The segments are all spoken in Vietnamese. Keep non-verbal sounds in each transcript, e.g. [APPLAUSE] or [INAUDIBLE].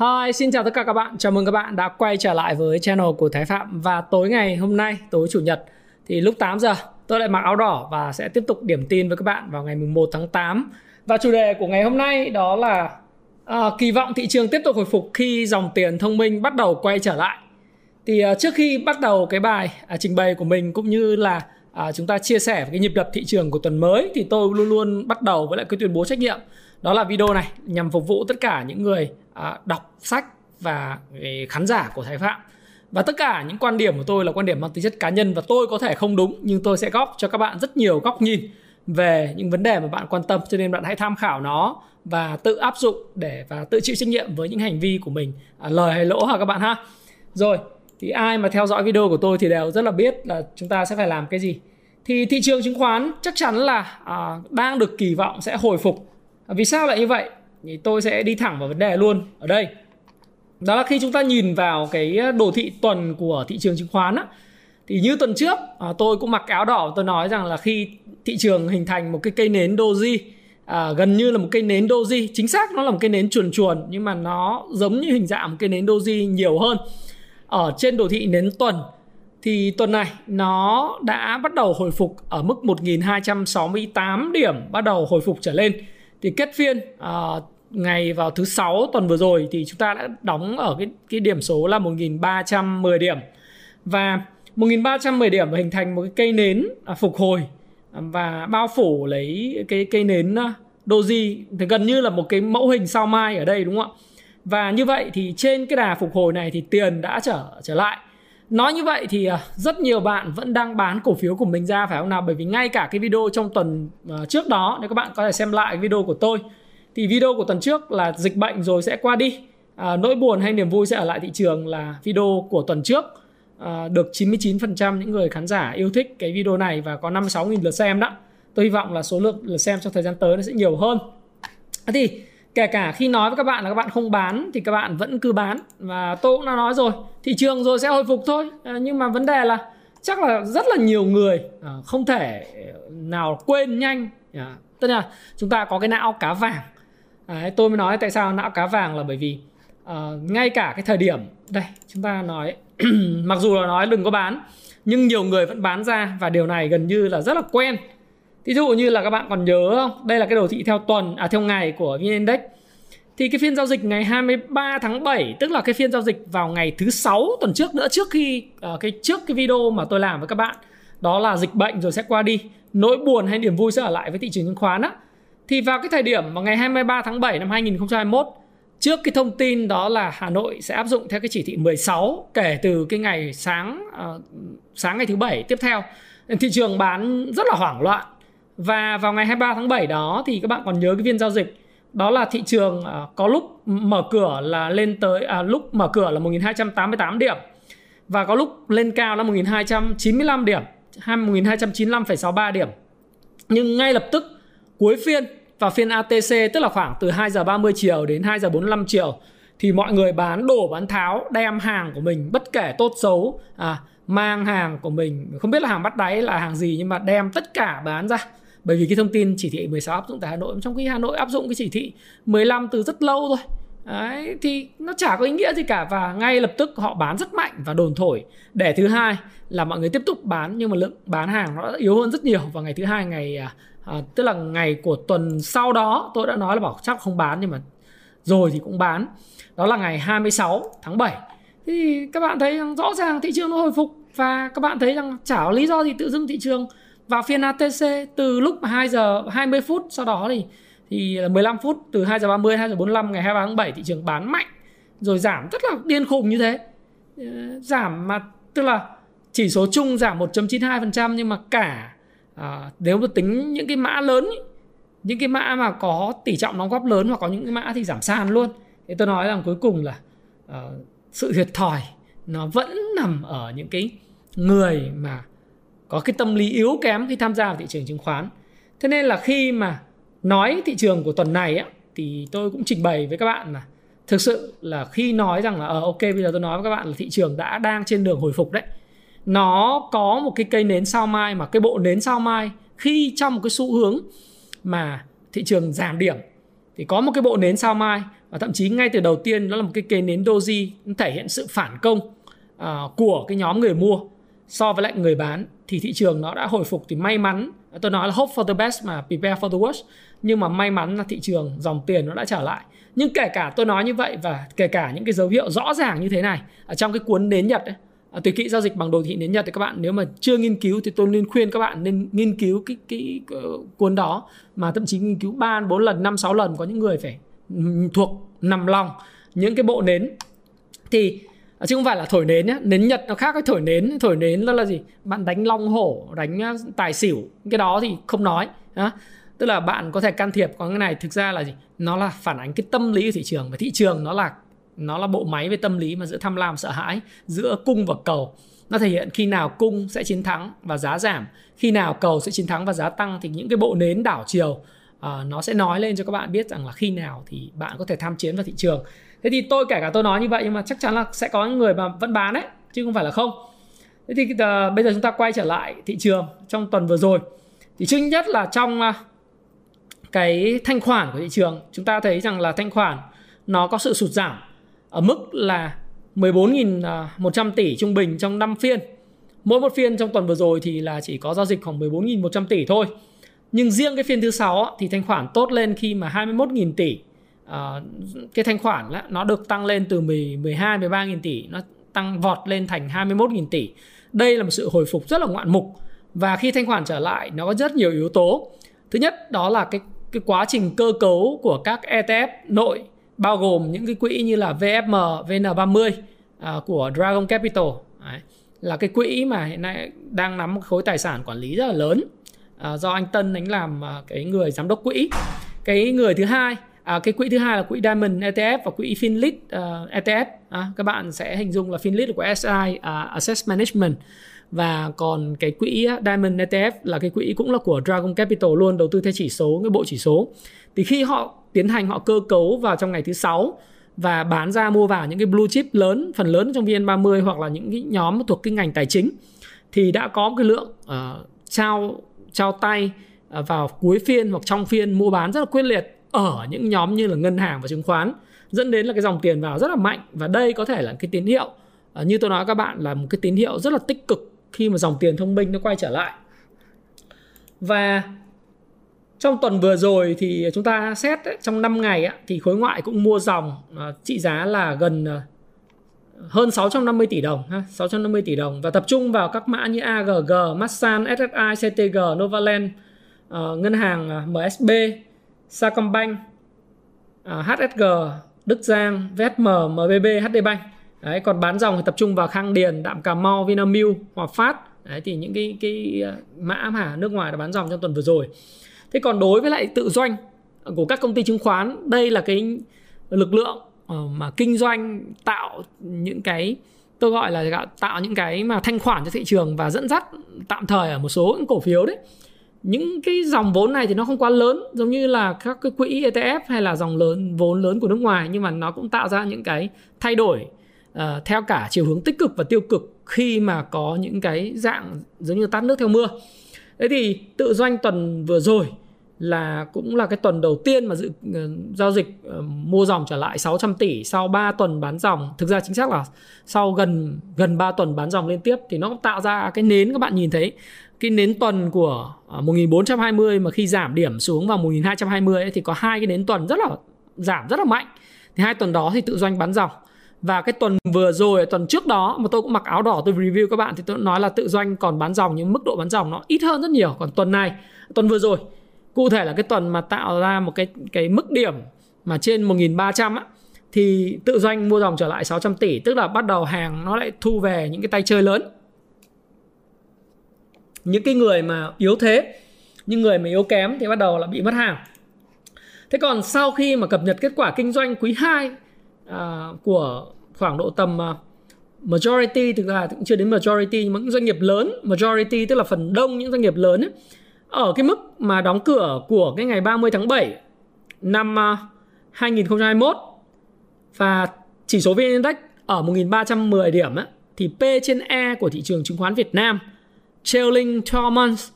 Hi, xin chào tất cả các bạn. Chào mừng các bạn đã quay trở lại với channel của Thái Phạm và tối ngày hôm nay, tối chủ nhật thì lúc 8 giờ tôi lại mặc áo đỏ và sẽ tiếp tục điểm tin với các bạn vào ngày 1 tháng 8. Và chủ đề của ngày hôm nay đó là à, kỳ vọng thị trường tiếp tục hồi phục khi dòng tiền thông minh bắt đầu quay trở lại. Thì à, trước khi bắt đầu cái bài à, trình bày của mình cũng như là à, chúng ta chia sẻ cái nhịp đập thị trường của tuần mới thì tôi luôn luôn bắt đầu với lại cái tuyên bố trách nhiệm đó là video này nhằm phục vụ tất cả những người à, đọc sách và khán giả của Thái Phạm. Và tất cả những quan điểm của tôi là quan điểm mang tính chất cá nhân và tôi có thể không đúng nhưng tôi sẽ góp cho các bạn rất nhiều góc nhìn về những vấn đề mà bạn quan tâm cho nên bạn hãy tham khảo nó và tự áp dụng để và tự chịu trách nhiệm với những hành vi của mình. À, lời hay lỗ hả các bạn ha? Rồi thì ai mà theo dõi video của tôi thì đều rất là biết là chúng ta sẽ phải làm cái gì. Thì thị trường chứng khoán chắc chắn là à, đang được kỳ vọng sẽ hồi phục. À, vì sao lại như vậy? Thì tôi sẽ đi thẳng vào vấn đề luôn ở đây. Đó là khi chúng ta nhìn vào cái đồ thị tuần của thị trường chứng khoán á, thì như tuần trước à, tôi cũng mặc áo đỏ tôi nói rằng là khi thị trường hình thành một cái cây nến doji à, gần như là một cây nến doji chính xác nó là một cây nến chuồn chuồn nhưng mà nó giống như hình dạng một cây nến doji nhiều hơn. Ở trên đồ thị nến tuần thì tuần này nó đã bắt đầu hồi phục ở mức 1268 điểm bắt đầu hồi phục trở lên. Thì kết phiên uh, ngày vào thứ sáu tuần vừa rồi thì chúng ta đã đóng ở cái cái điểm số là 1310 điểm. Và 1310 điểm và hình thành một cái cây nến à, phục hồi và bao phủ lấy cái cây nến à, doji. Thì gần như là một cái mẫu hình sao mai ở đây đúng không ạ? Và như vậy thì trên cái đà phục hồi này thì tiền đã trở trở lại. Nói như vậy thì à, rất nhiều bạn vẫn đang bán cổ phiếu của mình ra phải không nào? Bởi vì ngay cả cái video trong tuần à, trước đó nếu các bạn có thể xem lại video của tôi thì video của tuần trước là dịch bệnh rồi sẽ qua đi. À, nỗi buồn hay niềm vui sẽ ở lại thị trường là video của tuần trước. À, được 99% những người khán giả yêu thích cái video này và có 56.000 lượt xem đó. Tôi hy vọng là số lượng lượt xem trong thời gian tới nó sẽ nhiều hơn. À, thì kể cả khi nói với các bạn là các bạn không bán thì các bạn vẫn cứ bán. Và tôi cũng đã nói rồi thị trường rồi sẽ hồi phục thôi. À, nhưng mà vấn đề là chắc là rất là nhiều người à, không thể nào quên nhanh. À, tức là chúng ta có cái não cá vàng. Đấy, tôi mới nói tại sao não cá vàng là bởi vì uh, ngay cả cái thời điểm đây chúng ta nói [CLEARS THROAT] mặc dù là nói đừng có bán nhưng nhiều người vẫn bán ra và điều này gần như là rất là quen Ví dụ như là các bạn còn nhớ không? Đây là cái đồ thị theo tuần à theo ngày của VN Index. Thì cái phiên giao dịch ngày 23 tháng 7 tức là cái phiên giao dịch vào ngày thứ sáu tuần trước nữa trước khi uh, cái trước cái video mà tôi làm với các bạn đó là dịch bệnh rồi sẽ qua đi, nỗi buồn hay niềm vui sẽ ở lại với thị trường chứng khoán á. Thì vào cái thời điểm vào ngày 23 tháng 7 năm 2021 trước cái thông tin đó là Hà Nội sẽ áp dụng theo cái chỉ thị 16 kể từ cái ngày sáng uh, sáng ngày thứ bảy tiếp theo thị trường bán rất là hoảng loạn và vào ngày 23 tháng 7 đó thì các bạn còn nhớ cái viên giao dịch đó là thị trường uh, có lúc mở cửa là lên tới à, lúc mở cửa là 1288 điểm và có lúc lên cao là 1295 điểm, 1295,63 điểm. Nhưng ngay lập tức cuối phiên và phiên ATC tức là khoảng từ 2 giờ 30 chiều đến 2 giờ 45 chiều thì mọi người bán đổ bán tháo đem hàng của mình bất kể tốt xấu à, mang hàng của mình không biết là hàng bắt đáy là hàng gì nhưng mà đem tất cả bán ra. Bởi vì cái thông tin chỉ thị 16 áp dụng tại Hà Nội trong khi Hà Nội áp dụng cái chỉ thị 15 từ rất lâu rồi. Đấy, thì nó chả có ý nghĩa gì cả và ngay lập tức họ bán rất mạnh và đồn thổi. Để thứ hai là mọi người tiếp tục bán nhưng mà lượng bán hàng nó yếu hơn rất nhiều. Vào ngày thứ hai ngày à, à, tức là ngày của tuần sau đó tôi đã nói là bảo chắc không bán nhưng mà rồi thì cũng bán. Đó là ngày 26 tháng 7 thì các bạn thấy rõ ràng thị trường nó hồi phục và các bạn thấy rằng chả có lý do gì tự dưng thị trường vào phiên ATC từ lúc 2 giờ 20 phút sau đó thì thì 15 phút từ 2 giờ 30 2 giờ 45 ngày 23 tháng 7 thị trường bán mạnh rồi giảm rất là điên khùng như thế. Ờ, giảm mà tức là chỉ số chung giảm 1.92% nhưng mà cả à, nếu mà tính những cái mã lớn ý, những cái mã mà có tỷ trọng đóng góp lớn hoặc có những cái mã thì giảm sàn luôn. Thì tôi nói rằng cuối cùng là uh, sự thiệt thòi nó vẫn nằm ở những cái người mà có cái tâm lý yếu kém khi tham gia vào thị trường chứng khoán. Thế nên là khi mà nói thị trường của tuần này á, thì tôi cũng trình bày với các bạn là thực sự là khi nói rằng là ờ ok bây giờ tôi nói với các bạn là thị trường đã đang trên đường hồi phục đấy. Nó có một cái cây nến sao mai mà cái bộ nến sao mai khi trong một cái xu hướng mà thị trường giảm điểm thì có một cái bộ nến sao mai và thậm chí ngay từ đầu tiên nó là một cái cây nến doji thể hiện sự phản công uh, của cái nhóm người mua so với lại người bán thì thị trường nó đã hồi phục. Thì may mắn tôi nói là hope for the best mà prepare for the worst. Nhưng mà may mắn là thị trường dòng tiền nó đã trở lại. Nhưng kể cả tôi nói như vậy và kể cả những cái dấu hiệu rõ ràng như thế này ở trong cái cuốn nến nhật ấy, à, tùy kỵ giao dịch bằng đồ thị nến nhật thì các bạn nếu mà chưa nghiên cứu thì tôi nên khuyên các bạn nên nghiên cứu cái cái, cái cuốn đó mà thậm chí nghiên cứu ba bốn lần năm sáu lần. Có những người phải ừ, thuộc nằm lòng những cái bộ nến. Thì Ờ, chứ không phải là thổi nến nhé nến nhật nó khác với thổi nến. Thổi nến đó là gì? Bạn đánh long hổ đánh tài xỉu. Cái đó thì không nói đó. tức là bạn có thể can thiệp có cái này. Thực ra là gì? Nó là phản ánh cái tâm lý của thị trường. Và thị trường nó là nó là bộ máy về tâm lý mà giữa tham lam sợ hãi giữa cung và cầu. Nó thể hiện khi nào cung sẽ chiến thắng và giá giảm. Khi nào cầu sẽ chiến thắng và giá tăng thì những cái bộ nến đảo chiều uh, nó sẽ nói lên cho các bạn biết rằng là khi nào thì bạn có thể tham chiến vào thị trường thế thì tôi kể cả tôi nói như vậy nhưng mà chắc chắn là sẽ có những người mà vẫn bán đấy chứ không phải là không thế thì uh, bây giờ chúng ta quay trở lại thị trường trong tuần vừa rồi thì trước nhất là trong uh, cái thanh khoản của thị trường chúng ta thấy rằng là thanh khoản nó có sự sụt giảm ở mức là 14.100 ờ, tỷ trung bình trong 5 phiên. Mỗi một phiên trong tuần vừa rồi thì là chỉ có giao dịch khoảng 14.100 tỷ thôi. Nhưng riêng cái phiên thứ sáu thì thanh khoản tốt lên khi mà 21.000 tỷ. Ờ, cái thanh khoản nó được tăng lên từ 10, 12 13 nghìn tỷ nó tăng vọt lên thành 21 nghìn tỷ. Đây là một sự hồi phục rất là ngoạn mục và khi thanh khoản trở lại nó có rất nhiều yếu tố. Thứ nhất đó là cái cái quá trình cơ cấu của các ETF nội bao gồm những cái quỹ như là VFM, VN30 uh, à, của Dragon Capital Đấy, là cái quỹ mà hiện nay đang nắm khối tài sản quản lý rất là lớn uh, do anh Tân anh làm uh, cái người giám đốc quỹ. Cái người thứ hai À, cái quỹ thứ hai là quỹ Diamond ETF và quỹ Finlit ờ, uh, ETF. À, các bạn sẽ hình dung là Finlit của SI uh, à, Asset Management và còn cái quỹ Diamond ETF là cái quỹ cũng là của Dragon Capital luôn đầu tư theo chỉ số cái bộ chỉ số. Thì khi họ tiến hành họ cơ cấu vào trong ngày thứ sáu và bán ra mua vào những cái blue chip lớn phần lớn trong VN30 hoặc là những cái nhóm thuộc cái ngành tài chính thì đã có một cái lượng uh, trao trao tay uh, vào cuối phiên hoặc trong phiên mua bán rất là quyết liệt ở những nhóm như là ngân hàng và chứng khoán dẫn đến là cái dòng tiền vào rất là mạnh. Và đây có thể là cái tín hiệu à, như tôi nói các bạn là một cái tín hiệu rất là tích cực khi mà dòng tiền thông minh nó quay trở lại. Và trong tuần vừa rồi thì chúng ta xét ấy, trong 5 ngày ấy, thì khối ngoại cũng mua dòng à, trị giá là gần à, hơn 650 tỷ đồng ha, 650 tỷ đồng. Và tập trung vào các mã như AGG, Masan, SSI, CTG, Novaland, uh, ngân hàng MSB, Sacombank, à, uh, HSG, Đức Giang, VSM, MBB, HD Bank. Đấy, còn bán dòng thì tập trung vào Khang Điền, Đạm Cà Mau, Vinamilk, Hòa Phát. Đấy, thì những cái cái à, mã mà nước ngoài đã bán dòng trong tuần vừa rồi thế còn đối với lại tự doanh của các công ty chứng khoán đây là cái lực lượng ờ, mà kinh doanh tạo những cái tôi gọi là tạo những cái mà thanh khoản cho thị trường và dẫn dắt tạm thời ở một số những cổ phiếu đấy những cái dòng vốn này thì nó không quá lớn giống như là các cái quỹ ETF hay là dòng lớn vốn lớn của nước ngoài nhưng mà nó cũng tạo ra những cái thay đổi uh, theo cả chiều hướng tích cực và tiêu cực khi mà có những cái dạng giống như tát nước theo mưa. Thế thì tự doanh tuần vừa rồi là cũng là cái tuần đầu tiên mà dự uh, giao dịch uh, mua dòng trở lại 600 tỷ sau 3 tuần bán dòng. Thực ra chính xác là sau gần gần 3 tuần bán dòng liên tiếp thì nó cũng tạo ra cái nến các bạn nhìn thấy cái nến tuần của à, 1420 mà khi giảm điểm xuống vào 1220 ấy, thì có hai cái nến tuần rất là giảm rất là mạnh. Thì hai tuần đó thì tự doanh bán dòng. Và cái tuần vừa rồi, tuần trước đó mà tôi cũng mặc áo đỏ tôi review các bạn thì tôi nói là tự doanh còn bán dòng nhưng mức độ bán dòng nó ít hơn rất nhiều. Còn tuần này, tuần vừa rồi cụ thể là cái tuần mà tạo ra một cái cái mức điểm mà trên 1300 á thì tự doanh mua dòng trở lại 600 tỷ tức là bắt đầu hàng nó lại thu về những cái tay chơi lớn những cái người mà yếu thế những người mà yếu kém thì bắt đầu là bị mất hàng. Thế còn sau khi mà cập nhật kết quả kinh doanh quý 2 à, của khoảng độ tầm à, majority thực ra cũng chưa đến majority nhưng mà những doanh nghiệp lớn majority tức là phần đông những doanh nghiệp lớn ấy, ở cái mức mà đóng cửa của cái ngày 30 tháng 7 năm à, 2021 và chỉ số VN Index ở 1310 điểm ấy, thì P trên E của thị trường chứng khoán Việt Nam trailing 12 months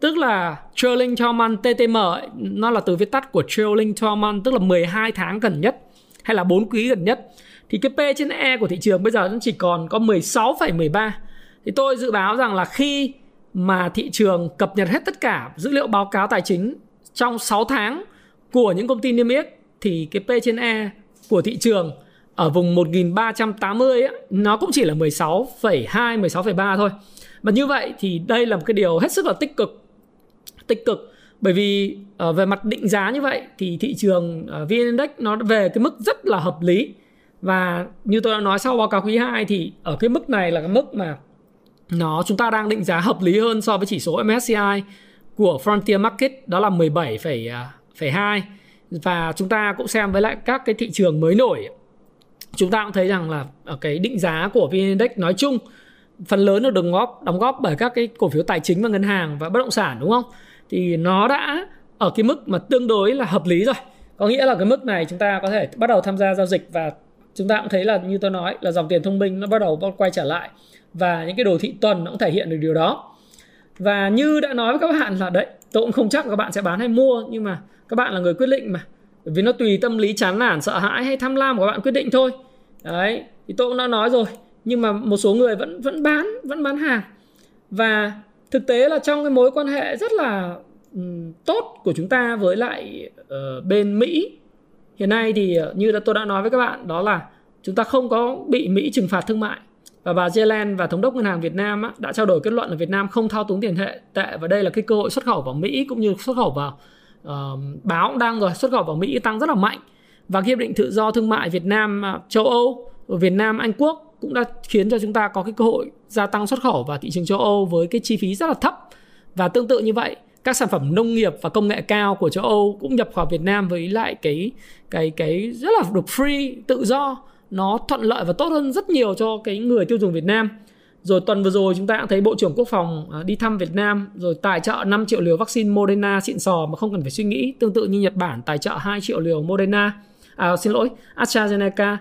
tức là trailing 12 months TTM ấy, nó là từ viết tắt của trailing 12 months tức là 12 tháng gần nhất hay là 4 quý gần nhất thì cái P trên E của thị trường bây giờ nó chỉ còn có 16,13 thì tôi dự báo rằng là khi mà thị trường cập nhật hết tất cả dữ liệu báo cáo tài chính trong 6 tháng của những công ty niêm yết thì cái P trên E của thị trường ở vùng 1380 ấy, nó cũng chỉ là 16,2 16,3 thôi. Và như vậy thì đây là một cái điều hết sức là tích cực. Tích cực. Bởi vì uh, về mặt định giá như vậy thì thị trường ờ, uh, VN Index nó về cái mức rất là hợp lý. Và như tôi đã nói sau báo cáo quý 2 thì ở cái mức này là cái mức mà nó chúng ta đang định giá hợp lý hơn so với chỉ số MSCI của Frontier Market đó là 17,2 ờ, và chúng ta cũng xem với lại các cái thị trường mới nổi. Chúng ta cũng thấy rằng là ở cái định giá của VN Index nói chung phần lớn được đóng góp đóng góp bởi các cái cổ phiếu tài chính và ngân hàng và bất động sản, đúng không? Thì nó đã ở cái mức mà tương đối là hợp lý rồi. Có nghĩa là cái mức này chúng ta có thể bắt đầu tham gia giao dịch và chúng ta cũng thấy là như tôi nói là dòng tiền thông minh nó bắt đầu quay trở lại và những cái đồ thị tuần nó cũng thể hiện được điều đó. Và như đã nói với các bạn là đấy, tôi cũng không chắc các bạn sẽ bán hay mua, nhưng mà các bạn là người quyết định mà. Bởi vì nó tùy tâm lý chán nản, sợ hãi hay tham lam của các bạn quyết định thôi. Đấy, thì tôi cũng đã nói rồi nhưng mà một số người vẫn vẫn bán vẫn bán hàng. Và thực tế là trong cái mối quan hệ rất là um, tốt của chúng ta với lại uh, bên Mỹ hiện nay thì uh, như tôi đã nói với các bạn đó là chúng ta không có bị Mỹ trừng phạt thương mại. Và bà Yellen và thống đốc ngân hàng Việt Nam á, đã trao đổi kết luận là Việt Nam không thao túng tiền tệ tệ. Và đây là cái cơ hội xuất khẩu vào Mỹ cũng như xuất khẩu vào uh, báo cũng đang rồi xuất khẩu vào Mỹ tăng rất là mạnh. Và hiệp định tự do thương mại Việt Nam châu Âu Việt Nam Anh Quốc cũng đã khiến cho chúng ta có cái cơ hội gia tăng xuất khẩu vào thị trường châu Âu với cái chi phí rất là thấp và tương tự như vậy các sản phẩm nông nghiệp và công nghệ cao của châu Âu cũng nhập vào Việt Nam với lại cái cái cái rất là được free tự do nó thuận lợi và tốt hơn rất nhiều cho cái người tiêu dùng Việt Nam rồi tuần vừa rồi chúng ta cũng thấy Bộ trưởng Quốc phòng à, đi thăm Việt Nam rồi tài trợ 5 triệu liều vaccine Moderna xịn sò mà không cần phải suy nghĩ. Tương tự như Nhật Bản tài trợ 2 triệu liều Moderna, à, xin lỗi, AstraZeneca.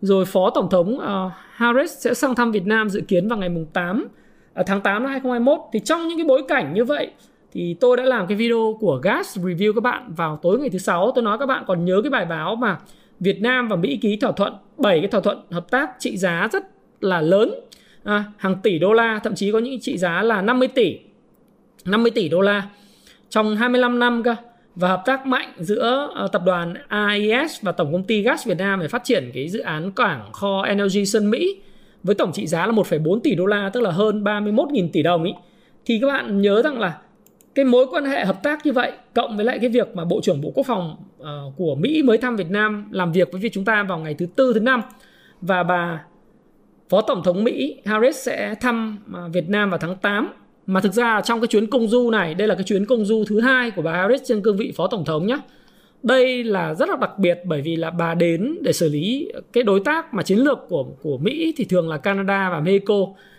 Rồi Phó Tổng thống uh, Harris sẽ sang thăm Việt Nam dự kiến vào ngày mùng 8 ở à, tháng 8 năm 2021. Thì trong những cái bối cảnh như vậy thì tôi đã làm cái video của Gas review các bạn vào tối ngày thứ sáu. Tôi nói các bạn còn nhớ cái bài báo mà Việt Nam và Mỹ ký thỏa thuận 7 cái thỏa thuận hợp tác trị giá rất là lớn à, hàng tỷ đô la thậm chí có những trị giá là 50 tỷ 50 tỷ đô la trong 25 năm cơ và hợp tác mạnh giữa ờ, tập đoàn AIS và tổng công ty gas Việt Nam để phát triển cái dự án cảng kho Energy Sơn Mỹ với tổng trị giá là 1,4 tỷ đô la tức là hơn 31.000 tỷ đồng ý. Thì các bạn nhớ rằng là cái mối quan hệ hợp tác như vậy cộng với lại cái việc mà bộ trưởng bộ quốc phòng uh, của Mỹ mới thăm Việt Nam làm việc với chúng ta vào ngày thứ tư thứ năm và bà Phó Tổng thống Mỹ Harris sẽ thăm ờ, Việt Nam vào tháng 8 mà thực ra trong cái chuyến công du này đây là cái chuyến công du thứ hai của bà Harris trên cương vị Phó Tổng thống nhé. Đây là rất là đặc biệt bởi vì là bà đến để xử lý cái đối tác mà chiến lược của của Mỹ thì thường là Canada và Mexico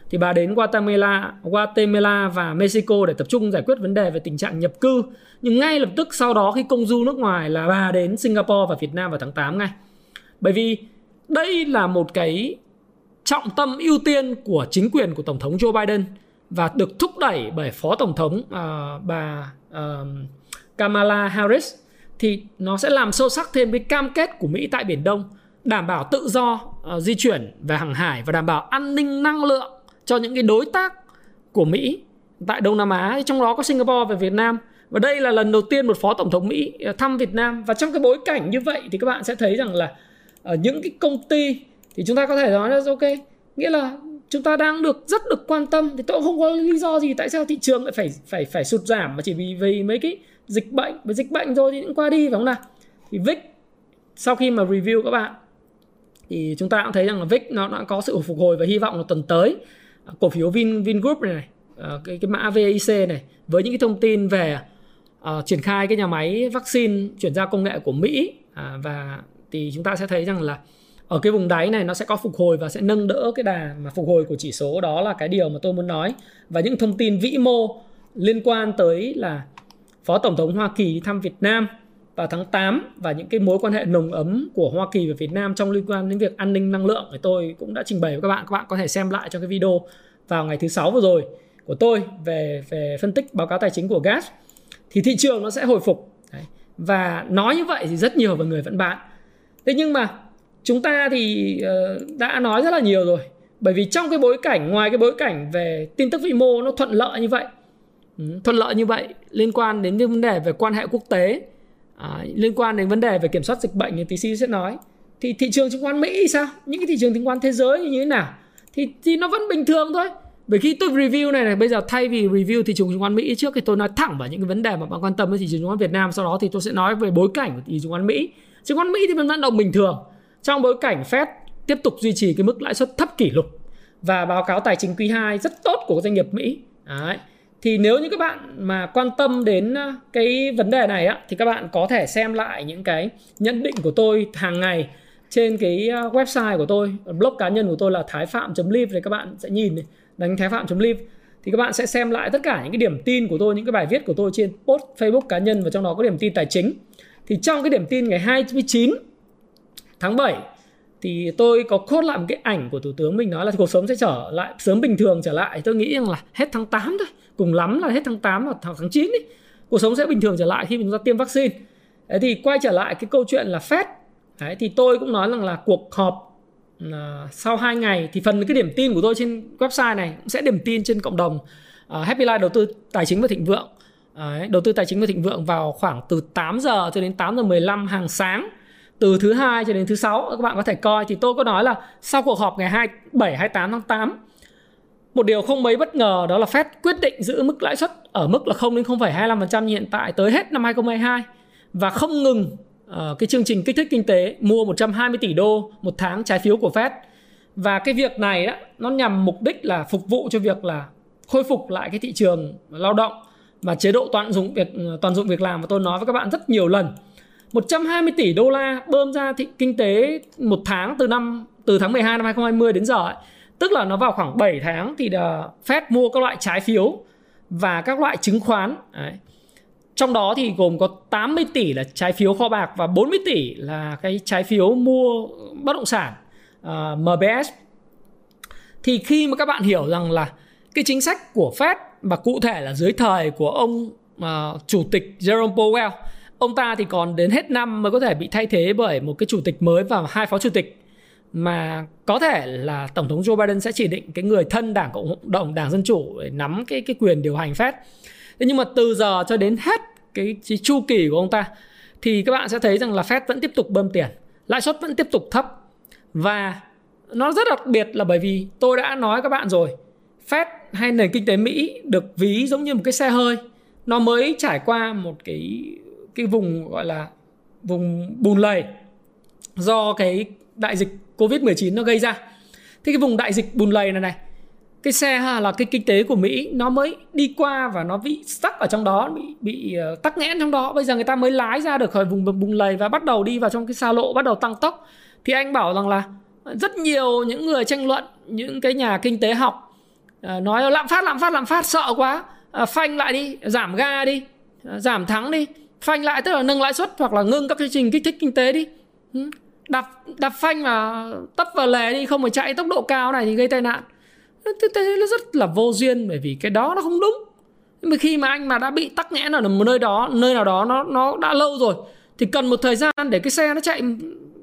thì bà đến Guatemala, Guatemala và Mexico để tập trung giải quyết vấn đề về tình trạng nhập cư. Nhưng ngay lập tức sau đó khi công du nước ngoài là bà đến Singapore và Việt Nam vào tháng 8 ngay. Bởi vì đây là một cái trọng tâm ưu tiên của chính quyền của tổng thống Joe Biden và được thúc đẩy bởi phó tổng thống uh, bà uh, Kamala Harris thì nó sẽ làm sâu sắc thêm cái cam kết của Mỹ tại Biển Đông đảm bảo tự do uh, di chuyển về hàng hải và đảm bảo an ninh năng lượng cho những cái đối tác của Mỹ tại Đông Nam Á. Trong đó có Singapore và Việt Nam. Và đây là lần đầu tiên một phó tổng thống Mỹ thăm Việt Nam. Và trong cái bối cảnh như vậy thì các bạn sẽ thấy rằng là ở những cái công ty thì chúng ta có thể nói là ok nghĩa là chúng ta đang được rất được quan tâm. Thì tôi không có lý do gì tại sao thị trường lại phải phải phải sụt giảm mà chỉ vì vì mấy cái dịch bệnh với dịch bệnh rồi thì cũng qua đi phải không nào? Thì VIX sau khi mà review các bạn thì chúng ta cũng thấy rằng là VIX nó đã có sự phục hồi và hy vọng là tuần tới à, cổ phiếu Vin Vingroup này này à, cái cái mã VIC này với những cái thông tin về uh, triển khai cái nhà máy vaccine chuyển giao công nghệ của Mỹ uh, và thì chúng ta sẽ thấy rằng là ở cái vùng đáy này nó sẽ có phục hồi và sẽ nâng đỡ cái đà mà phục hồi của chỉ số. Đó là cái điều mà tôi muốn nói. Và những thông tin vĩ mô liên quan tới là Phó Tổng thống Hoa Kỳ thăm Việt Nam vào tháng 8 và những cái mối quan hệ nồng ấm của Hoa Kỳ và Việt Nam trong liên quan đến việc an ninh năng lượng thì tôi cũng đã trình bày với các bạn. Các bạn có thể xem lại trong cái video vào ngày thứ sáu vừa rồi của tôi về về phân tích báo cáo tài chính của gas thì thị trường nó sẽ hồi phục. Đấy. và nói như vậy thì rất nhiều người vẫn bán. Thế nhưng mà chúng ta thì uh, đã nói rất là nhiều rồi. Bởi vì trong cái bối cảnh ngoài cái bối cảnh về tin tức vĩ mô nó thuận lợi như vậy ừ, thuận lợi như vậy liên quan đến vấn đề về quan hệ quốc tế à, liên quan đến vấn đề về kiểm soát dịch bệnh thì TC sẽ nói thì thị trường chứng khoán Mỹ sao? Những cái thị trường chứng khoán thế giới như thế nào? Thì thì nó vẫn bình thường thôi. Bởi khi tôi review này này bây giờ thay vì review thị trường chứng khoán Mỹ trước thì tôi nói thẳng vào những cái vấn đề mà bạn quan tâm với thị trường chứng khoán Việt Nam. Sau đó thì tôi sẽ nói về bối cảnh của thị trường chứng khoán Mỹ. Chứng khoán Mỹ thì vẫn vận động bình thường trong bối cảnh Fed tiếp tục duy trì cái mức lãi suất thấp kỷ lục và báo cáo tài chính quý 2 rất tốt của doanh nghiệp Mỹ, Đấy. thì nếu như các bạn mà quan tâm đến ờ, cái vấn đề này á, thì các bạn có thể xem lại những cái nhận định của tôi hàng ngày trên cái ờ, website của tôi, blog cá nhân của tôi là thái phạm.live thì các bạn sẽ nhìn này, đánh thái phạm.live thì các bạn sẽ xem lại tất cả những cái điểm tin của tôi, những cái bài viết của tôi trên post Facebook cá nhân và trong đó có điểm tin tài chính thì trong cái điểm tin ngày 29 tháng 7 thì tôi có cốt lại một cái ảnh của thủ tướng mình nói là cuộc sống sẽ trở lại sớm bình thường trở lại. Tôi nghĩ rằng là hết tháng 8 thôi cùng lắm là hết tháng 8 hoặc tháng 9 đi cuộc sống sẽ bình thường trở lại khi chúng ta tiêm vaccine. Đấy thì quay trở lại cái câu chuyện là Fed. Đấy, thì tôi cũng nói rằng là cuộc họp uh, sau 2 ngày thì phần cái điểm tin của tôi trên website này cũng sẽ điểm tin trên cộng đồng uh, Happy Life đầu tư tài chính và thịnh vượng. Đấy, đầu tư tài chính và thịnh vượng vào khoảng từ 8 giờ cho đến 8 giờ 15 hàng sáng từ thứ hai cho đến thứ sáu các bạn có thể coi. Thì tôi có nói là sau cuộc họp ngày 27 28 tháng 8 một điều không mấy bất ngờ đó là Fed quyết định giữ mức lãi suất ở mức là 0 đến 0,25% như hiện tại tới hết năm 2022 và không ngừng uh, cái chương trình kích thích kinh tế mua 120 tỷ đô một tháng trái phiếu của Fed. Và cái việc này đó, nó nhằm mục đích là phục vụ cho việc là khôi phục lại cái thị trường lao động và chế độ toàn dụng việc toàn dụng việc làm và tôi nói với các bạn rất nhiều lần. 120 tỷ đô la bơm ra thị kinh tế một tháng từ năm từ tháng 12 năm 2020 đến giờ ấy. Tức là nó vào khoảng 7 tháng thì ờ, Fed mua các loại trái phiếu và các loại chứng khoán. Đấy. Trong đó thì gồm có 80 tỷ là trái phiếu kho bạc và 40 tỷ là cái trái phiếu mua bất động sản ờ, uh, MBS. Thì khi mà các bạn hiểu rằng là cái chính sách của Fed và cụ thể là dưới thời của ông uh, chủ tịch Jerome Powell ông ta thì còn đến hết năm mới có thể bị thay thế bởi một cái chủ tịch mới và hai phó chủ tịch. Mà có thể là tổng thống Joe Biden sẽ chỉ định cái người thân đảng cộng đồng đảng dân chủ để nắm cái cái quyền điều hành Fed. Thế nhưng mà từ giờ cho đến hết cái, cái chu kỳ của ông ta thì các bạn sẽ thấy rằng là Fed vẫn tiếp tục bơm tiền, lãi suất vẫn tiếp tục thấp. Và nó rất đặc biệt là bởi vì tôi đã nói các bạn rồi, Fed hay nền kinh tế Mỹ được ví giống như một cái xe hơi, nó mới trải qua một cái cái vùng gọi là vùng bùn lầy do cái đại dịch Covid-19 nó gây ra. Thế cái vùng đại dịch bùn lầy này này, cái xe là cái kinh tế của Mỹ nó mới đi qua và nó bị stuck ở trong đó, bị bị ờ, tắc nghẽn trong đó. Bây giờ người ta mới lái ra được khỏi vùng bùn lầy và bắt đầu đi vào trong cái xa lộ, bắt đầu tăng tốc. Thì anh bảo rằng là rất nhiều những người tranh luận, những cái nhà kinh tế học ờ, nói lạm phát lạm phát lạm phát sợ quá, ờ, phanh lại đi, giảm ga đi, giảm thắng đi phanh lại tức là nâng lãi suất hoặc là ngưng các chương trình kích thích kinh tế đi. Ừ. Đạp đạp phanh mà tấp vào lề đi không phải chạy tốc độ cao này thì gây tai nạn. Thế, thế nó rất là vô duyên bởi vì cái đó nó không đúng. Nhưng mà khi mà anh mà đã bị tắc nghẽn ở một nơi đó nơi nào đó nó nó đã lâu rồi thì cần một thời gian để cái xe nó chạy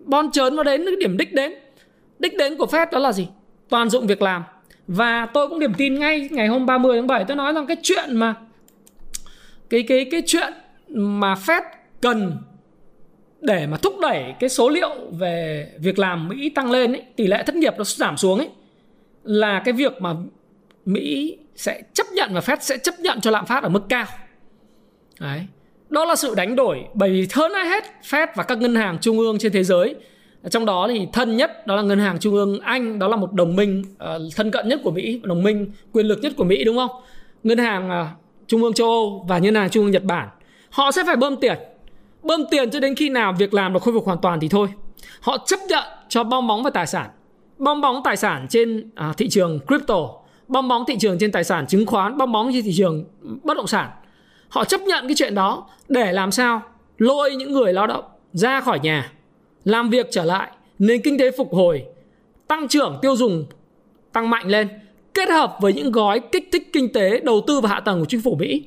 bon trớn nó đến cái điểm đích đến. Đích đến của Fed đó là gì? Toàn dụng việc làm. Và tôi cũng điểm tin ngay ngày hôm 30 tháng 7 tôi nói rằng cái chuyện mà cái cái cái chuyện mà Fed cần để mà thúc đẩy cái số liệu về việc làm Mỹ tăng lên ấy, tỷ lệ thất nghiệp nó giảm xuống ấy là cái việc mà Mỹ sẽ chấp nhận và Fed sẽ chấp nhận cho lạm phát ở mức cao. Đấy. Đó là sự đánh đổi bởi vì hơn ai hết Fed và các ngân hàng trung ương trên thế giới trong đó thì thân nhất đó là ngân hàng trung ương Anh đó là một đồng minh uh, thân cận nhất của Mỹ đồng minh quyền lực nhất của Mỹ đúng không ngân hàng uh, trung ương châu Âu và ngân hàng trung ương Nhật Bản họ sẽ phải bơm tiền. Bơm tiền cho đến khi nào việc làm được khôi phục hoàn toàn thì thôi. Họ chấp nhận cho bong bóng về tài sản. Bong bóng tài sản trên à, thị trường crypto bong bóng thị trường trên tài sản chứng khoán bong bóng trên thị trường bất động sản. Họ chấp nhận cái chuyện đó để làm sao lôi những người lao động ra khỏi nhà làm việc trở lại nền kinh tế phục hồi tăng trưởng tiêu dùng tăng mạnh lên kết hợp với những gói kích thích kinh tế đầu tư và hạ tầng của chính phủ Mỹ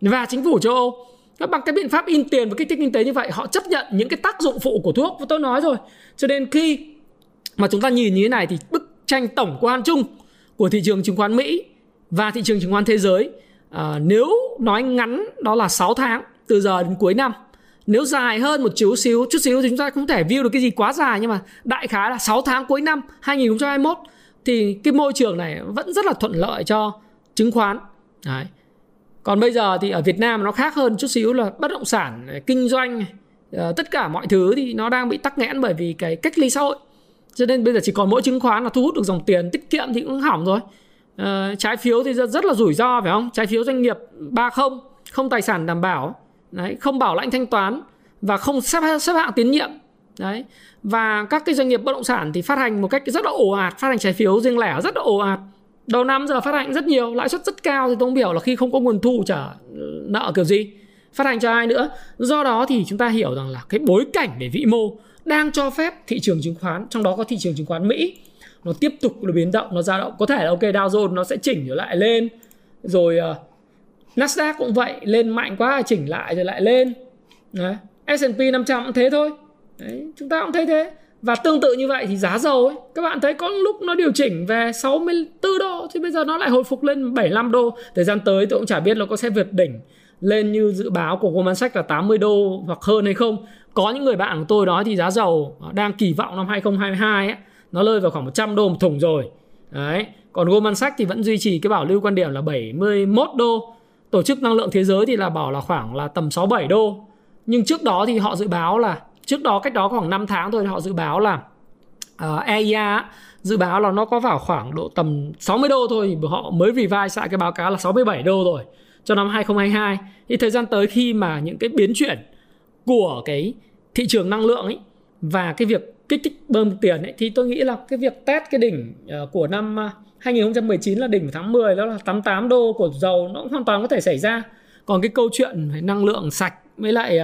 và chính phủ châu Âu bằng cái biện pháp in tiền và kích thích kinh tế như vậy họ chấp nhận những cái tác dụng phụ của thuốc. Và tôi nói rồi. Cho nên khi mà chúng ta nhìn như thế này thì bức tranh tổng quan chung của thị trường chứng khoán Mỹ và thị trường chứng khoán thế giới à, nếu nói ngắn đó là 6 tháng từ giờ đến cuối năm. Nếu dài hơn một chút xíu chút xíu thì chúng ta không thể view được cái gì quá dài nhưng mà đại khái là 6 tháng cuối năm 2021 thì cái môi trường này vẫn rất là thuận lợi cho chứng khoán. Đấy còn bây giờ thì ở Việt Nam nó khác hơn chút xíu là bất động sản kinh doanh ờ, tất cả mọi thứ thì nó đang bị tắc nghẽn bởi vì cái cách ly xã hội. Cho nên bây giờ chỉ còn mỗi chứng khoán là thu hút được dòng tiền tiết kiệm thì cũng hỏng rồi. À, trái phiếu thì rất, rất là rủi ro phải không? Trái phiếu doanh nghiệp ba không không tài sản đảm bảo đấy không bảo lãnh thanh toán và không xếp xếp hạng tín nhiệm đấy. Và các cái doanh nghiệp bất động sản thì phát hành một cách rất là ồ ạt phát hành trái phiếu riêng lẻ rất là ồ ạt đầu năm giờ phát hành rất nhiều lãi suất rất cao thì tôi không hiểu là khi không có nguồn thu trả ừ, nợ kiểu gì? Phát hành cho ai nữa? Do đó thì chúng ta hiểu rằng là cái bối cảnh về vĩ mô đang cho phép thị trường chứng khoán trong đó có thị trường chứng khoán Mỹ nó tiếp tục là biến động nó dao động. Có thể là ok Dow Jones nó sẽ chỉnh trở lại lên rồi uh, Nasdaq cũng vậy lên mạnh quá chỉnh lại rồi lại lên. Đấy. S&P 500 cũng thế thôi. Đấy, chúng ta cũng thấy thế và tương tự như vậy thì giá dầu ấy các bạn thấy có lúc nó điều chỉnh về 64 đô thì bây giờ nó lại hồi phục lên 75 đô. Thời gian tới tôi cũng chả biết nó có sẽ vượt đỉnh lên như dự báo của Goldman Sachs là 80 đô hoặc hơn hay không. Có những người bạn của tôi nói thì giá dầu đang kỳ vọng năm 2022 ấy, nó rơi vào khoảng 100 đô một thùng rồi. Đấy còn Goldman Sachs thì vẫn duy trì cái bảo lưu quan điểm là 71 đô. Tổ chức năng lượng thế giới thì là bảo là khoảng là tầm 67 đô. Nhưng trước đó thì họ dự báo là trước đó cách đó khoảng 5 tháng thôi họ dự báo là ờ, uh, EIA dự báo là nó có vào khoảng độ tầm 60 đô thôi họ mới revise lại cái báo cáo là 67 đô rồi cho năm 2022 thì thời gian tới khi mà những cái biến chuyển của cái thị trường năng lượng ấy và cái việc kích thích bơm tiền ấy thì tôi nghĩ là cái việc test cái đỉnh ờ, của năm ờ, 2019 là đỉnh tháng 10 đó là 88 đô của dầu nó cũng hoàn toàn có thể xảy ra. Còn cái câu chuyện về năng lượng sạch với lại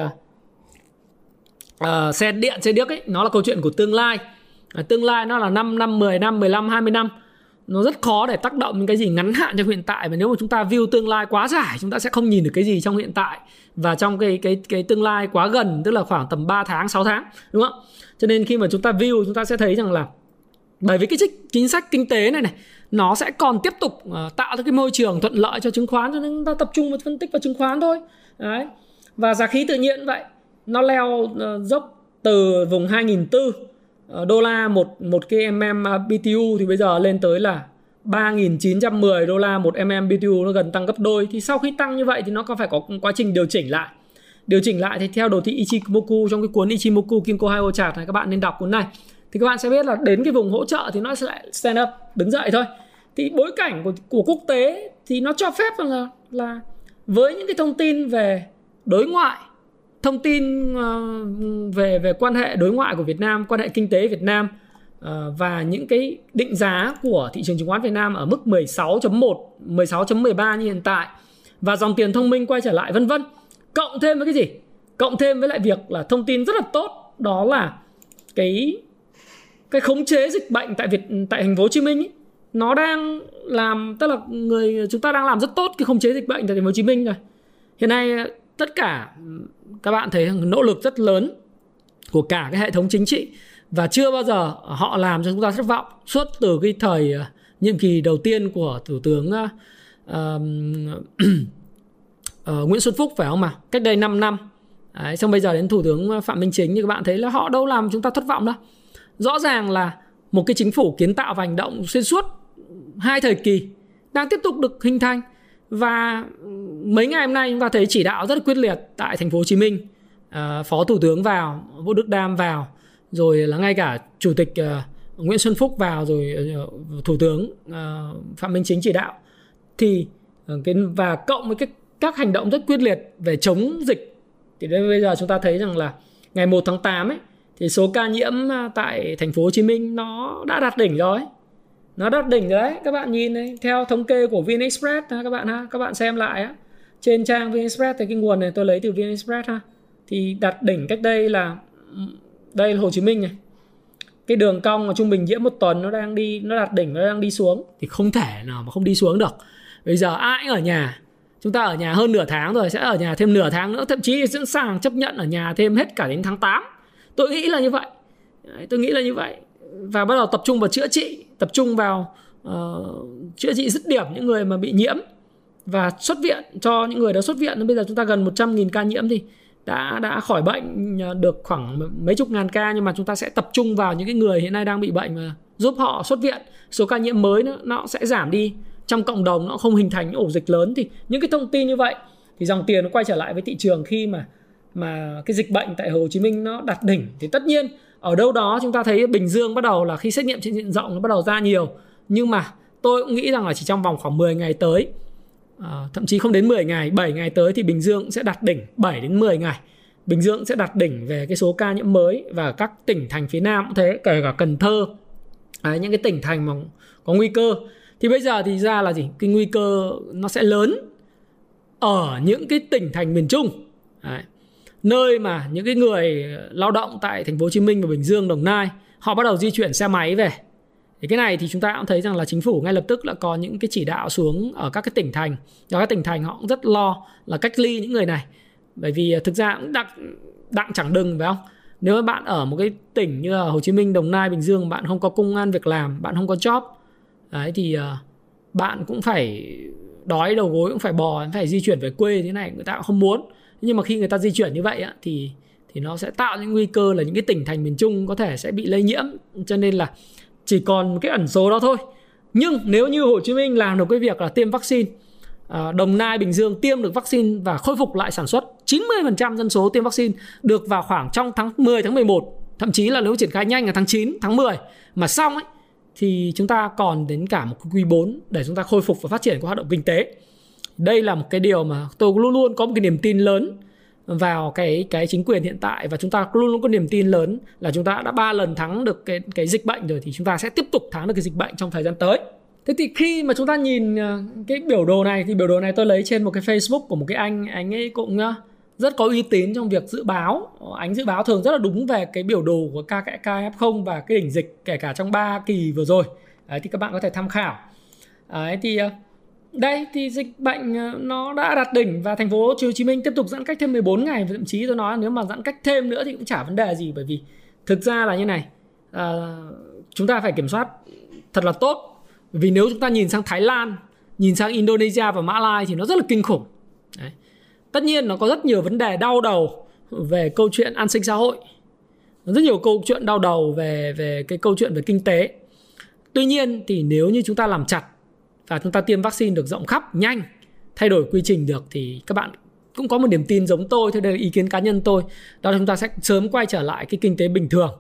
uh, xe điện xe điếc ấy nó là câu chuyện của tương lai. À, tương lai nó là 5 năm 10 năm 15 20 năm. Nó rất khó để tác động những cái gì ngắn hạn trong hiện tại và nếu mà chúng ta view tương lai quá dài chúng ta sẽ không nhìn được cái gì trong hiện tại và trong cái cái cái tương lai quá gần tức là khoảng tầm 3 tháng 6 tháng đúng không? Cho nên khi mà chúng ta view chúng ta sẽ thấy rằng là bởi vì cái chính sách kinh tế này này nó sẽ còn tiếp tục uh, tạo ra cái môi trường thuận lợi cho chứng khoán cho nên chúng ta tập trung vào phân tích vào chứng khoán thôi. Đấy. Và giá khí tự nhiên vậy nó leo ờ, dốc từ vùng 2004 uh, ờ, đô la một một cái mm BTU thì bây giờ lên tới là 3.910 đô la một mm BTU nó gần tăng gấp đôi. Thì sau khi tăng như vậy thì nó có phải có quá trình điều chỉnh lại. Điều chỉnh lại thì theo đồ thị Ichimoku trong cái cuốn Ichimoku Kinko Hai chart này các bạn nên đọc cuốn này. Thì các bạn sẽ biết là đến cái vùng hỗ trợ thì nó sẽ lại stand up đứng dậy thôi. Thì bối cảnh của, của quốc tế thì nó cho phép là là với những cái thông tin về đối ngoại thông tin ờ, về về quan hệ đối ngoại của Việt Nam quan hệ kinh tế Việt Nam ờ, và những cái định giá của thị trường chứng khoán Việt Nam ở mức 16.1 16.13 như hiện tại. Và dòng tiền thông minh quay trở lại vân vân. Cộng thêm với cái gì? Cộng thêm với lại việc là thông tin rất là tốt đó là cái cái khống chế dịch bệnh tại Việt tại thành phố Hồ Chí Minh ấy, nó đang làm tức là người chúng ta đang làm rất tốt cái khống chế dịch bệnh tại thành phố Hồ Chí Minh rồi. Hiện nay tất cả các bạn thấy nỗ lực rất lớn của cả cái hệ thống chính trị và chưa bao giờ họ làm cho chúng ta thất vọng. Suốt từ cái thời à, nhiệm kỳ đầu tiên của thủ tướng uh, [CLEARS THROAT] uh, Nguyễn Xuân Phúc phải không mà cách đây 5 năm. Đấy, xong bây giờ đến thủ tướng à, Phạm Minh Chính như các bạn thấy là họ đâu làm chúng ta thất vọng đâu. Rõ ràng là một cái chính phủ kiến tạo và hành động xuyên suốt hai thời kỳ đang tiếp tục được hình thành và mấy ngày hôm nay chúng ta thấy chỉ đạo rất quyết liệt tại thành phố Hồ Chí Minh. À, phó thủ tướng vào Vũ Đức Đam vào rồi là ngay cả chủ tịch ờ, Nguyễn Xuân Phúc vào rồi ờ, thủ tướng Phạm Minh Chính chỉ đạo. Thì cái và cộng với cái các hành động rất quyết liệt về chống dịch thì đến bây giờ chúng ta thấy rằng là ngày 1 tháng 8 ấy thì số ca nhiễm tại thành phố Hồ Chí Minh nó đã đạt đỉnh rồi nó đạt đỉnh rồi đấy, các bạn nhìn đấy theo thống kê của VnExpress các bạn ha, các bạn xem lại á. Trên trang VnExpress thì cái nguồn này tôi lấy từ VnExpress ha, thì đạt đỉnh cách đây là ừ, đây là Hồ Chí Minh này. Cái đường cong mà trung bình diễn một tuần nó đang đi, nó đạt đỉnh, nó đang đi xuống. Thì không thể nào mà không đi xuống được. Bây giờ ai ở nhà? Chúng ta ở nhà hơn nửa tháng rồi, sẽ ở nhà thêm nửa tháng nữa, thậm chí sẵn sàng chấp nhận ở nhà thêm hết cả đến tháng 8 tôi nghĩ là như vậy. Tôi nghĩ là như vậy. Và bắt đầu tập trung vào chữa trị tập trung vào uh, chữa trị dứt điểm những người mà bị nhiễm và xuất viện cho những người đã xuất viện. Bây giờ chúng ta gần 100.000 ca nhiễm thì đã đã khỏi bệnh ờ, được khoảng mấy chục ngàn ca nhưng mà chúng ta sẽ tập trung vào những cái người hiện nay đang bị bệnh mà giúp họ xuất viện. Số ca nhiễm mới nó, nó sẽ giảm đi. Trong cộng đồng nó không hình thành những ổ dịch lớn. Thì những cái thông tin như vậy thì dòng tiền nó quay trở lại với thị trường khi mà mà cái dịch bệnh tại Hồ Chí Minh nó đạt đỉnh. Thì tất nhiên ở đâu đó chúng ta thấy Bình Dương bắt đầu là khi xét nghiệm trên diện rộng nó bắt đầu ra nhiều. Nhưng mà tôi cũng nghĩ rằng là chỉ trong vòng khoảng 10 ngày tới à, thậm chí không đến 10 ngày 7 ngày tới thì Bình Dương sẽ đạt đỉnh 7 đến 10 ngày. Bình Dương sẽ đạt đỉnh về cái số ca nhiễm mới và các tỉnh thành phía Nam cũng thế kể cả Cần Thơ. À, những cái tỉnh thành mà có nguy cơ. Thì bây giờ thì ra là gì? Cái nguy cơ nó sẽ lớn ở những cái tỉnh thành miền Trung. Đấy nơi mà những cái người lao động tại thành phố Hồ Chí Minh và Bình Dương Đồng Nai họ bắt đầu di chuyển xe máy về. Thì cái này thì chúng ta cũng thấy rằng là chính phủ ngay lập tức đã có những cái chỉ đạo xuống ở các cái tỉnh thành. Và các tỉnh thành họ cũng rất lo là cách ly những người này. Bởi vì à, thực ra cũng đặng đặng chẳng đừng phải không? Nếu mà bạn ở một cái tỉnh như là Hồ Chí Minh, Đồng Nai, Bình Dương bạn không có công an việc làm, bạn không có job đấy thì à, bạn cũng phải đói đầu gối cũng phải bò phải di chuyển về quê thế này người ta cũng không muốn nhưng mà khi người ta di chuyển như vậy á, thì thì nó sẽ tạo những nguy cơ là những cái tỉnh thành miền Trung có thể sẽ bị lây nhiễm. Cho nên là chỉ còn cái ẩn số đó thôi. Nhưng nếu như Hồ Chí Minh làm được cái việc là tiêm vaccine à, Đồng Nai, Bình Dương tiêm được vaccine và khôi phục lại sản xuất 90% dân số tiêm vaccine được vào khoảng trong tháng 10 tháng 11 thậm chí là nếu triển khai nhanh là tháng 9 tháng 10 mà xong ấy thì chúng ta còn đến cả một quý 4 để chúng ta khôi phục và phát triển các hoạt động kinh tế. Đây là một cái điều mà tôi luôn luôn có một cái niềm tin lớn vào cái cái chính quyền hiện tại và chúng ta luôn luôn có niềm tin lớn là chúng ta đã ba lần thắng được cái cái dịch bệnh rồi thì chúng ta sẽ tiếp tục thắng được cái dịch bệnh trong thời gian tới. Thế thì khi mà chúng ta nhìn ờ, cái biểu đồ này thì biểu đồ này tôi lấy trên một cái Facebook của một cái anh anh ấy cũng ờ, rất có uy tín trong việc dự báo. Anh dự báo thường rất là đúng về cái biểu đồ của KF0 và cái đỉnh dịch kể cả trong 3 kỳ vừa rồi. Đấy, thì các bạn có thể tham khảo. Đấy, thì ờ, đây thì dịch bệnh ờ, nó đã đạt đỉnh và thành phố Hồ Chí Minh tiếp tục giãn cách thêm 14 ngày và thậm chí tôi nói nếu mà giãn cách thêm nữa thì cũng chả vấn đề gì bởi vì thực ra là như này à, chúng ta phải kiểm soát thật là tốt. Vì nếu chúng ta nhìn sang Thái Lan nhìn sang Indonesia và Mã Lai thì nó rất là kinh khủng. Đấy. Tất nhiên nó có rất nhiều vấn đề đau đầu về câu chuyện an sinh xã hội. Rất nhiều câu chuyện đau đầu về về cái câu chuyện về kinh tế. Tuy nhiên thì nếu như chúng ta làm chặt và chúng ta tiêm vaccine được rộng khắp nhanh thay đổi quy trình được thì các bạn cũng có một niềm tin giống tôi thế đây là ý kiến cá nhân tôi. Đó là chúng ta sẽ sớm quay trở lại cái kinh tế bình thường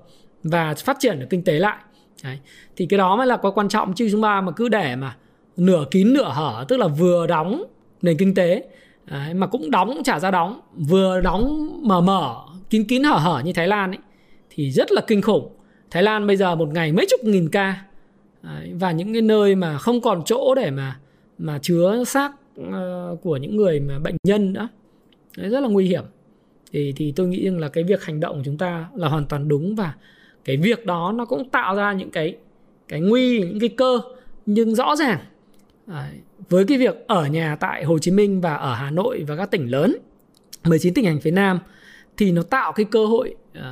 và phát triển được kinh tế lại. Đấy. thì cái đó mới là quan trọng chứ chúng ta mà cứ để mà nửa kín nửa hở tức là vừa đóng nền kinh tế Đấy, mà cũng đóng cũng trả ra đóng vừa đóng mở mở kín kín hở hở như Thái Lan ấy thì rất là kinh khủng. Thái Lan bây giờ một ngày mấy chục nghìn ca Đấy, và những cái nơi mà không còn chỗ để mà mà chứa xác uh, của những người mà bệnh nhân nữa Đấy, rất là nguy hiểm. Thì thì tôi nghĩ rằng là cái việc hành động của chúng ta là hoàn toàn đúng và cái việc đó nó cũng tạo ra những cái cái nguy những cái cơ nhưng rõ ràng Đấy, với cái việc ở nhà tại Hồ Chí Minh và ở Hà Nội và các tỉnh lớn 19 tỉnh thành phía Nam thì nó tạo cái cơ hội uh,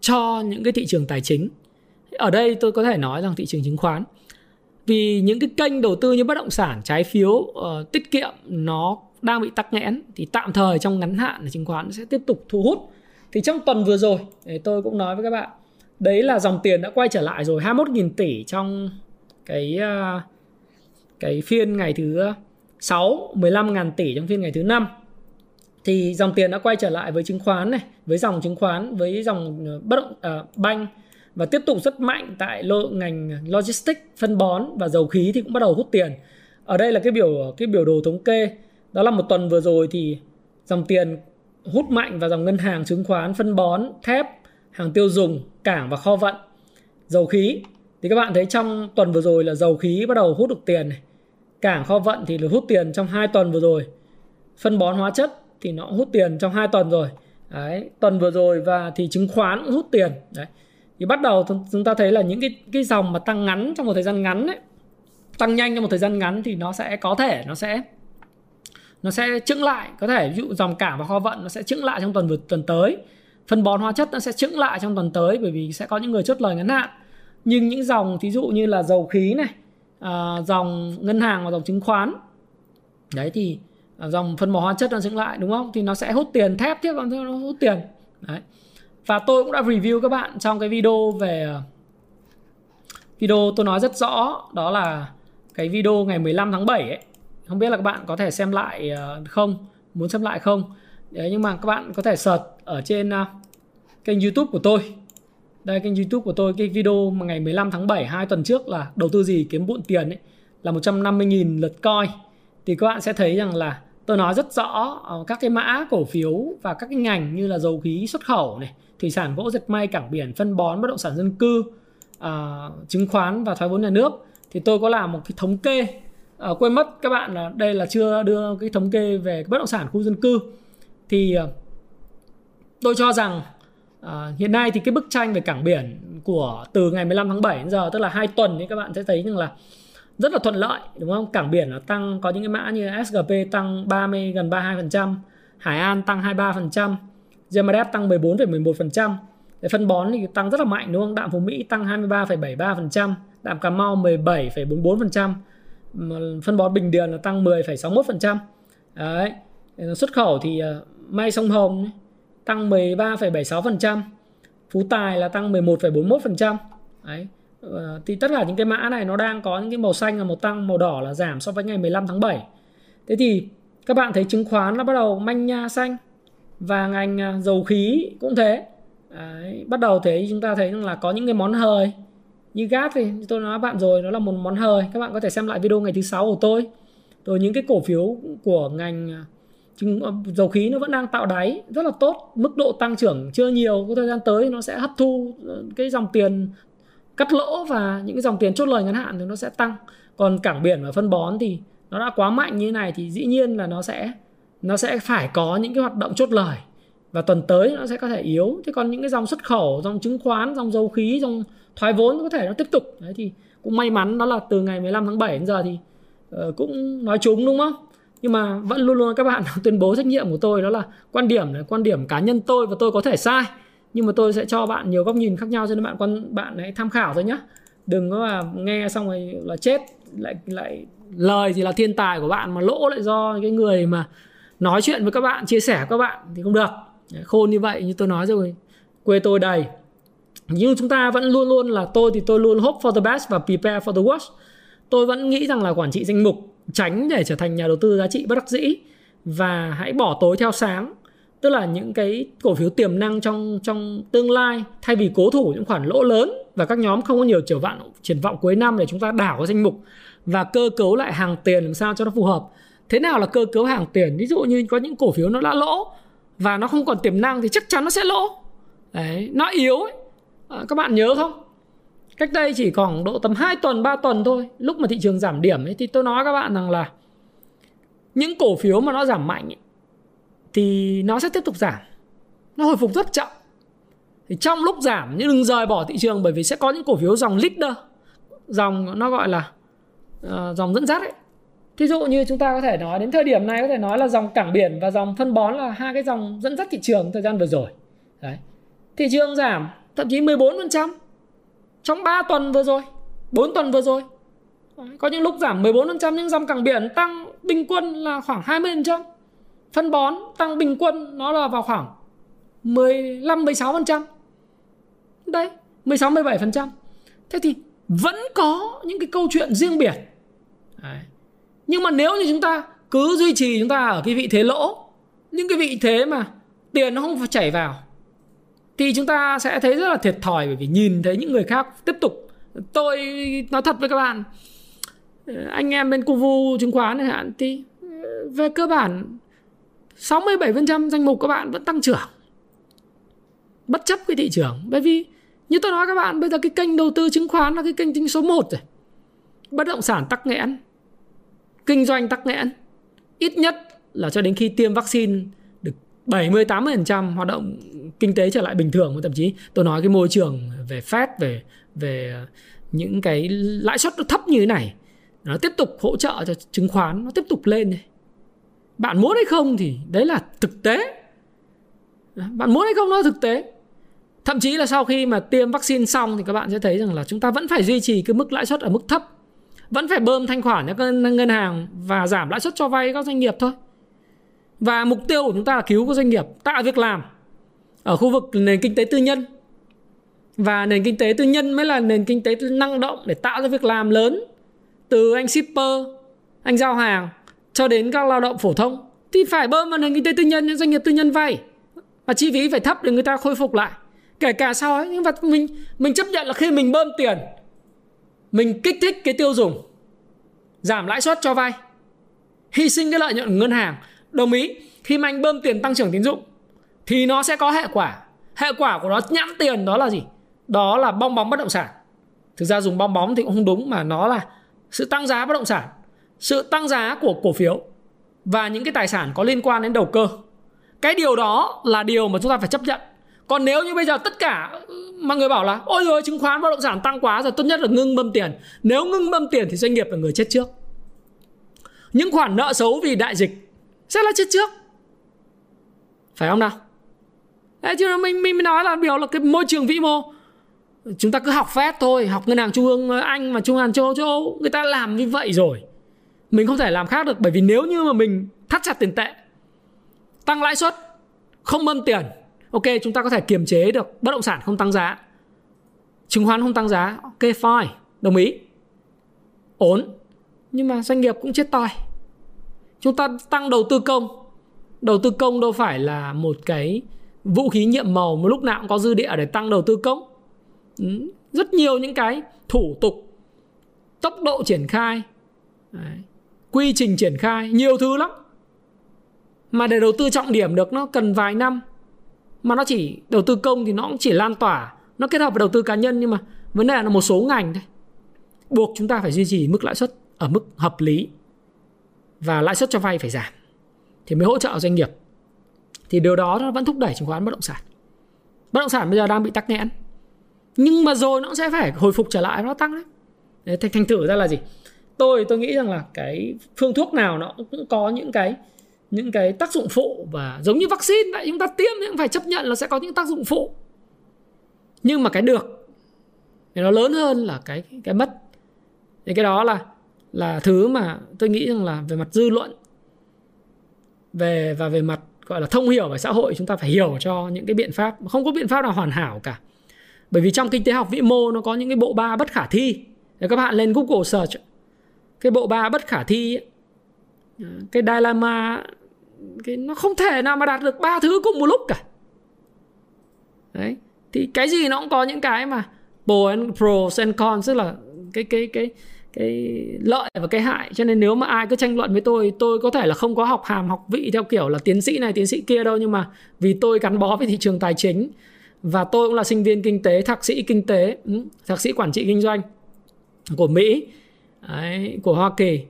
cho những cái thị trường tài chính ở đây tôi có thể nói rằng thị trường chứng khoán vì những cái kênh đầu tư như bất động sản trái phiếu uh, tiết kiệm nó đang bị tắc nghẽn thì tạm thời trong ngắn hạn là chứng khoán sẽ tiếp tục thu hút. Thì trong tuần vừa rồi tôi cũng nói với các bạn đấy là dòng tiền đã quay trở lại rồi 21.000 tỷ trong cái uh, cái phiên ngày thứ 6 15 ngàn tỷ trong phiên ngày thứ 5 thì dòng tiền đã quay trở lại với chứng khoán này với dòng chứng khoán với dòng ờ, bất động uh, banh và tiếp tục rất mạnh tại lô, ngành logistics phân bón và dầu khí thì cũng bắt đầu hút tiền. Ở đây là cái biểu cái biểu đồ thống kê. Đó là một tuần vừa rồi thì dòng tiền hút mạnh vào dòng ngân hàng chứng khoán phân bón thép hàng tiêu dùng cảng và kho vận. Dầu khí thì các bạn thấy trong tuần vừa rồi là dầu khí bắt đầu hút được tiền này. Cảng kho vận thì là hút tiền trong hai tuần vừa rồi. Phân bón hóa chất thì nó hút tiền trong hai tuần rồi. Đấy tuần vừa rồi và thì chứng khoán cũng hút tiền. Đấy thì bắt đầu chúng ta thấy là những cái cái dòng mà tăng ngắn trong một thời gian ngắn ấy tăng nhanh trong một thời gian ngắn thì nó sẽ có thể nó sẽ nó sẽ chững lại. Có thể ví dụ dòng cảng và kho vận nó sẽ chững lại trong tuần vừa tuần tới. Phân bón hóa chất nó sẽ chững lại trong tuần tới bởi vì sẽ có những người chốt lời ngắn hạn. Nhưng những dòng thí dụ như là dầu khí này à, dòng ngân hàng và dòng chứng khoán đấy thì à, dòng phân bón hóa chất nó chững lại đúng không? Thì nó sẽ hút tiền thép tiếp nó hút tiền. Đấy và tôi cũng đã review các bạn trong cái video về video tôi nói rất rõ đó là cái video ngày 15 tháng 7 ấy. Không biết là các bạn có thể xem lại ờ, không? Muốn xem lại không? Đấy, nhưng mà các bạn có thể search ở trên ờ, kênh youtube của tôi. Đây kênh youtube của tôi cái video mà ngày 15 tháng 7 hai tuần trước là đầu tư gì kiếm bụn tiền ấy là 150.000 lượt coi. Thì các bạn sẽ thấy rằng là tôi nói rất rõ ờ, các cái mã cổ phiếu và các cái ngành như là dầu khí xuất khẩu này thủy sản gỗ dệt may cảng biển phân bón bất động sản dân cư uh, chứng khoán và thoái vốn nhà nước. Thì tôi có làm một cái thống kê uh, quên mất các bạn là đây là chưa đưa cái thống kê về bất động sản khu dân cư. Thì uh, tôi cho rằng uh, hiện nay thì cái bức tranh về cảng biển của từ ngày 15 tháng 7 đến giờ tức là hai tuần thì các bạn sẽ thấy rằng là rất là thuận lợi đúng không? Cảng biển nó tăng có những cái mã như SGP tăng 30 gần 32%, Hải An tăng 23%, GMDF tăng 14,11%. Để phân bón thì tăng rất là mạnh đúng không? Đạm Phú Mỹ tăng 23,73%, Đạm Cà Mau 17,44%, phân bón Bình Điền là tăng 10,61%. Đấy. Xuất khẩu thì ờ, may sông Hồng tăng 13,76%, Phú Tài là tăng 11,41%. Đấy. Ờ, thì tất cả những cái mã này nó đang có những cái màu xanh là màu tăng, màu đỏ là giảm so với ngày 15 tháng 7. Thế thì các bạn thấy chứng khoán nó bắt đầu manh nha xanh và ngành à, dầu khí cũng thế. Đấy, bắt đầu thế chúng ta thấy rằng là có những cái món hời như gas thì tôi nói bạn rồi nó là một món hời các bạn có thể xem lại video ngày thứ sáu của tôi. Rồi những cái cổ phiếu của ngành à, à, dầu khí nó vẫn đang tạo đáy rất là tốt. Mức độ tăng trưởng chưa nhiều. Có thời gian tới nó sẽ hấp thu ờ, cái dòng tiền cắt lỗ và những cái dòng tiền chốt lời ngắn hạn thì nó sẽ tăng. Còn cảng biển và phân bón thì nó đã quá mạnh như thế này thì dĩ nhiên là nó sẽ nó sẽ phải có những cái hoạt động chốt lời. Và tuần tới nó sẽ có thể yếu. Thế còn những cái dòng xuất khẩu dòng chứng khoán dòng dầu khí dòng thoái vốn có thể nó tiếp tục. Đấy thì cũng may mắn đó là từ ngày 15 tháng 7 đến giờ thì uh, cũng nói chúng đúng không? Nhưng mà vẫn luôn luôn các bạn [LAUGHS] tuyên bố trách nhiệm của tôi đó là quan điểm là quan điểm cá nhân tôi và tôi có thể sai. Nhưng mà tôi sẽ cho bạn nhiều góc nhìn khác nhau cho nên bạn quan bạn hãy tham khảo thôi nhé đừng có mà nghe xong rồi là chết lại lại lời thì là thiên tài của bạn mà lỗ lại do cái người mà nói chuyện với các bạn, chia sẻ với các bạn thì không được. Khôn như vậy như tôi nói rồi. Quê tôi đầy. Nhưng chúng ta vẫn luôn luôn là tôi thì tôi luôn hope for the best và prepare for the worst. Tôi vẫn nghĩ rằng là quản trị danh mục, tránh để trở thành nhà đầu tư giá trị bất đắc dĩ và hãy bỏ tối theo sáng. Tức là những cái cổ phiếu tiềm năng trong trong tương lai, thay vì cố thủ những khoản lỗ lớn và các nhóm không có nhiều triển vọng triển vọng cuối năm để chúng ta đảo cái danh mục và cơ cấu lại hàng tiền làm sao cho nó phù hợp thế nào là cơ cấu hàng tiền? Ví dụ như có những cổ phiếu nó đã lỗ và nó không còn tiềm năng thì chắc chắn nó sẽ lỗ. Đấy nó yếu ấy. À, các bạn nhớ không? Cách đây chỉ khoảng độ tầm 2 tuần 3 tuần thôi. Lúc mà thị trường giảm điểm ấy thì tôi nói các bạn rằng là những cổ phiếu mà nó giảm mạnh ấy, thì nó sẽ tiếp tục giảm. Nó hồi phục rất chậm. Thì trong lúc giảm nhưng đừng rời bỏ thị trường bởi vì sẽ có những cổ phiếu dòng leader dòng nó gọi là uh, dòng dẫn dắt ấy thí dụ như chúng ta có thể nói đến thời điểm này, có thể nói là dòng cảng biển và dòng phân bón là hai cái dòng dẫn dắt thị trường thời gian vừa rồi. Đấy. Thị trường giảm thậm chí 14% trong 3 tuần vừa rồi 4 tuần vừa rồi. Có những lúc giảm 14% nhưng dòng cảng biển tăng bình quân là khoảng 20% phân bón tăng bình quân nó là vào khoảng 15 16% đấy 16 17% thế thì vẫn có những cái câu chuyện riêng biệt. Đấy nhưng mà nếu như chúng ta cứ duy trì chúng ta ở cái vị thế lỗ, những cái vị thế mà tiền nó không phải chảy vào, thì chúng ta sẽ thấy rất là thiệt thòi bởi vì nhìn thấy những người khác tiếp tục, tôi, nói thật với các bạn ờ, anh em bên Cuvu chứng khoán chẳng hạn, thì ờ, về cơ bản 67% danh mục các bạn vẫn tăng trưởng, bất chấp cái thị trường. Bởi vì như tôi nói các bạn, bây giờ cái kênh đầu tư chứng khoán là cái kênh chính số 1 rồi, bất động sản tắc nghẽn kinh doanh tắc nghẽn, ít nhất là cho đến khi tiêm vaccine được 70 80% hoạt động kinh tế trở lại bình thường. Thậm chí tôi nói cái môi trường về Fed, về về ờ, những cái lãi suất nó thấp như thế này, nó tiếp tục hỗ trợ cho chứng khoán, nó tiếp tục lên này. bạn muốn hay không thì đấy là thực tế. Bạn muốn hay không nó là thực tế. Thậm chí là sau khi mà tiêm vaccine xong thì các bạn sẽ thấy rằng là chúng ta vẫn phải duy trì cái mức lãi suất ở mức thấp vẫn phải bơm thanh khoản cho ngân hàng và giảm lãi suất cho vay các doanh nghiệp thôi. Và mục tiêu của chúng ta là cứu các doanh nghiệp, tạo việc làm ở khu vực nền kinh tế tư nhân. Và nền kinh tế tư nhân mới là nền kinh tế năng động để tạo ra việc làm lớn, từ anh shipper, anh giao hàng cho đến các lao động phổ thông. Thì phải bơm vào nền kinh tế tư nhân, những doanh nghiệp tư nhân vay. Và chi phí phải thấp để người ta khôi phục lại. Kể cả sau ấy, nhưng mà mình mình chấp nhận là khi mình bơm tiền mình kích thích cái tiêu dùng, giảm lãi suất cho vay, hy sinh cái lợi nhuận của ngân hàng. Đồng ý, khi mà anh bơm tiền tăng trưởng tín dụng, thì nó sẽ có hệ quả. Hệ quả của nó nhãn tiền đó là gì? Đó là bong bóng bất động sản. Thực ra dùng bong bóng thì cũng không đúng, mà nó là sự tăng giá bất động sản, sự tăng giá của cổ phiếu và những cái tài sản có liên quan đến đầu cơ. Cái điều đó là điều mà chúng ta phải chấp nhận. Còn nếu như bây giờ tất cả mà người bảo là ôi rồi chứng khoán bất động sản tăng quá rồi tốt nhất là ngưng bơm tiền. Nếu ngưng bơm tiền thì doanh nghiệp là người chết trước. Những khoản nợ xấu vì đại dịch sẽ là chết trước. Phải không nào? Đấy, chứ mình mình nói là biểu là cái môi trường vĩ mô. Chúng ta cứ học phép thôi học ngân hàng trung ương anh mà trung hàng châu châu âu người ta làm như vậy rồi. Mình không thể làm khác được bởi vì nếu như mà mình thắt chặt tiền tệ tăng lãi suất không bơm tiền ok, chúng ta có thể kiềm chế được bất động sản không tăng giá. Chứng khoán không tăng giá. Ok, fine. Đồng ý. Ổn. Nhưng mà doanh nghiệp cũng chết toi. Chúng ta tăng đầu tư công. Đầu tư công đâu phải là một cái vũ khí nhiệm màu một lúc nào cũng có dư địa để tăng đầu tư công. Ừ, rất nhiều những cái thủ tục, tốc độ triển khai, Đấy. quy trình triển khai, nhiều thứ lắm. Mà để đầu tư trọng điểm được, nó cần vài năm mà nó chỉ đầu tư công thì nó cũng chỉ lan tỏa nó kết hợp với đầu tư cá nhân nhưng mà vấn đề là một số ngành thôi. Buộc chúng ta phải duy trì mức lãi suất ở mức hợp lý và lãi suất cho vay phải giảm thì mới hỗ trợ doanh nghiệp. Thì điều đó nó vẫn thúc đẩy chứng khoán bất động sản. Bất động sản bây giờ đang bị tắc nghẽn. Nhưng mà rồi nó sẽ phải hồi phục trở lại nó tăng đấy thành, thành thử ra là gì? Tôi tôi nghĩ rằng là cái phương thuốc nào nó cũng có những cái những cái tác dụng phụ và giống như vaccine vậy chúng ta tiêm thì cũng phải chấp nhận là sẽ có những tác dụng phụ. Nhưng mà cái được, thì nó lớn hơn là cái cái mất. Thì cái đó là là thứ mà tôi nghĩ rằng là về mặt dư luận, về và về mặt gọi là thông hiểu về xã hội, chúng ta phải hiểu cho những cái biện pháp. Không có biện pháp nào hoàn hảo cả. Bởi vì trong kinh tế học vĩ mô nó có những cái bộ ba bất khả thi. Để các bạn lên Google search, cái bộ ba bất khả thi Ờ, cái dilemma cái nó không thể nào mà đạt được ba thứ cùng một lúc cả. Đấy thì cái gì nó cũng có những cái mà pros and cons tức là cái cái cái cái lợi và cái hại. Cho nên nếu mà ai cứ tranh luận với tôi tôi có thể là không có học hàm học vị theo kiểu là tiến sĩ này tiến sĩ kia đâu nhưng mà vì tôi gắn bó với thị trường tài chính và tôi cũng là sinh viên kinh tế thạc sĩ kinh tế ừ, thạc sĩ quản trị kinh doanh của mỹ đấy, của hoa kỳ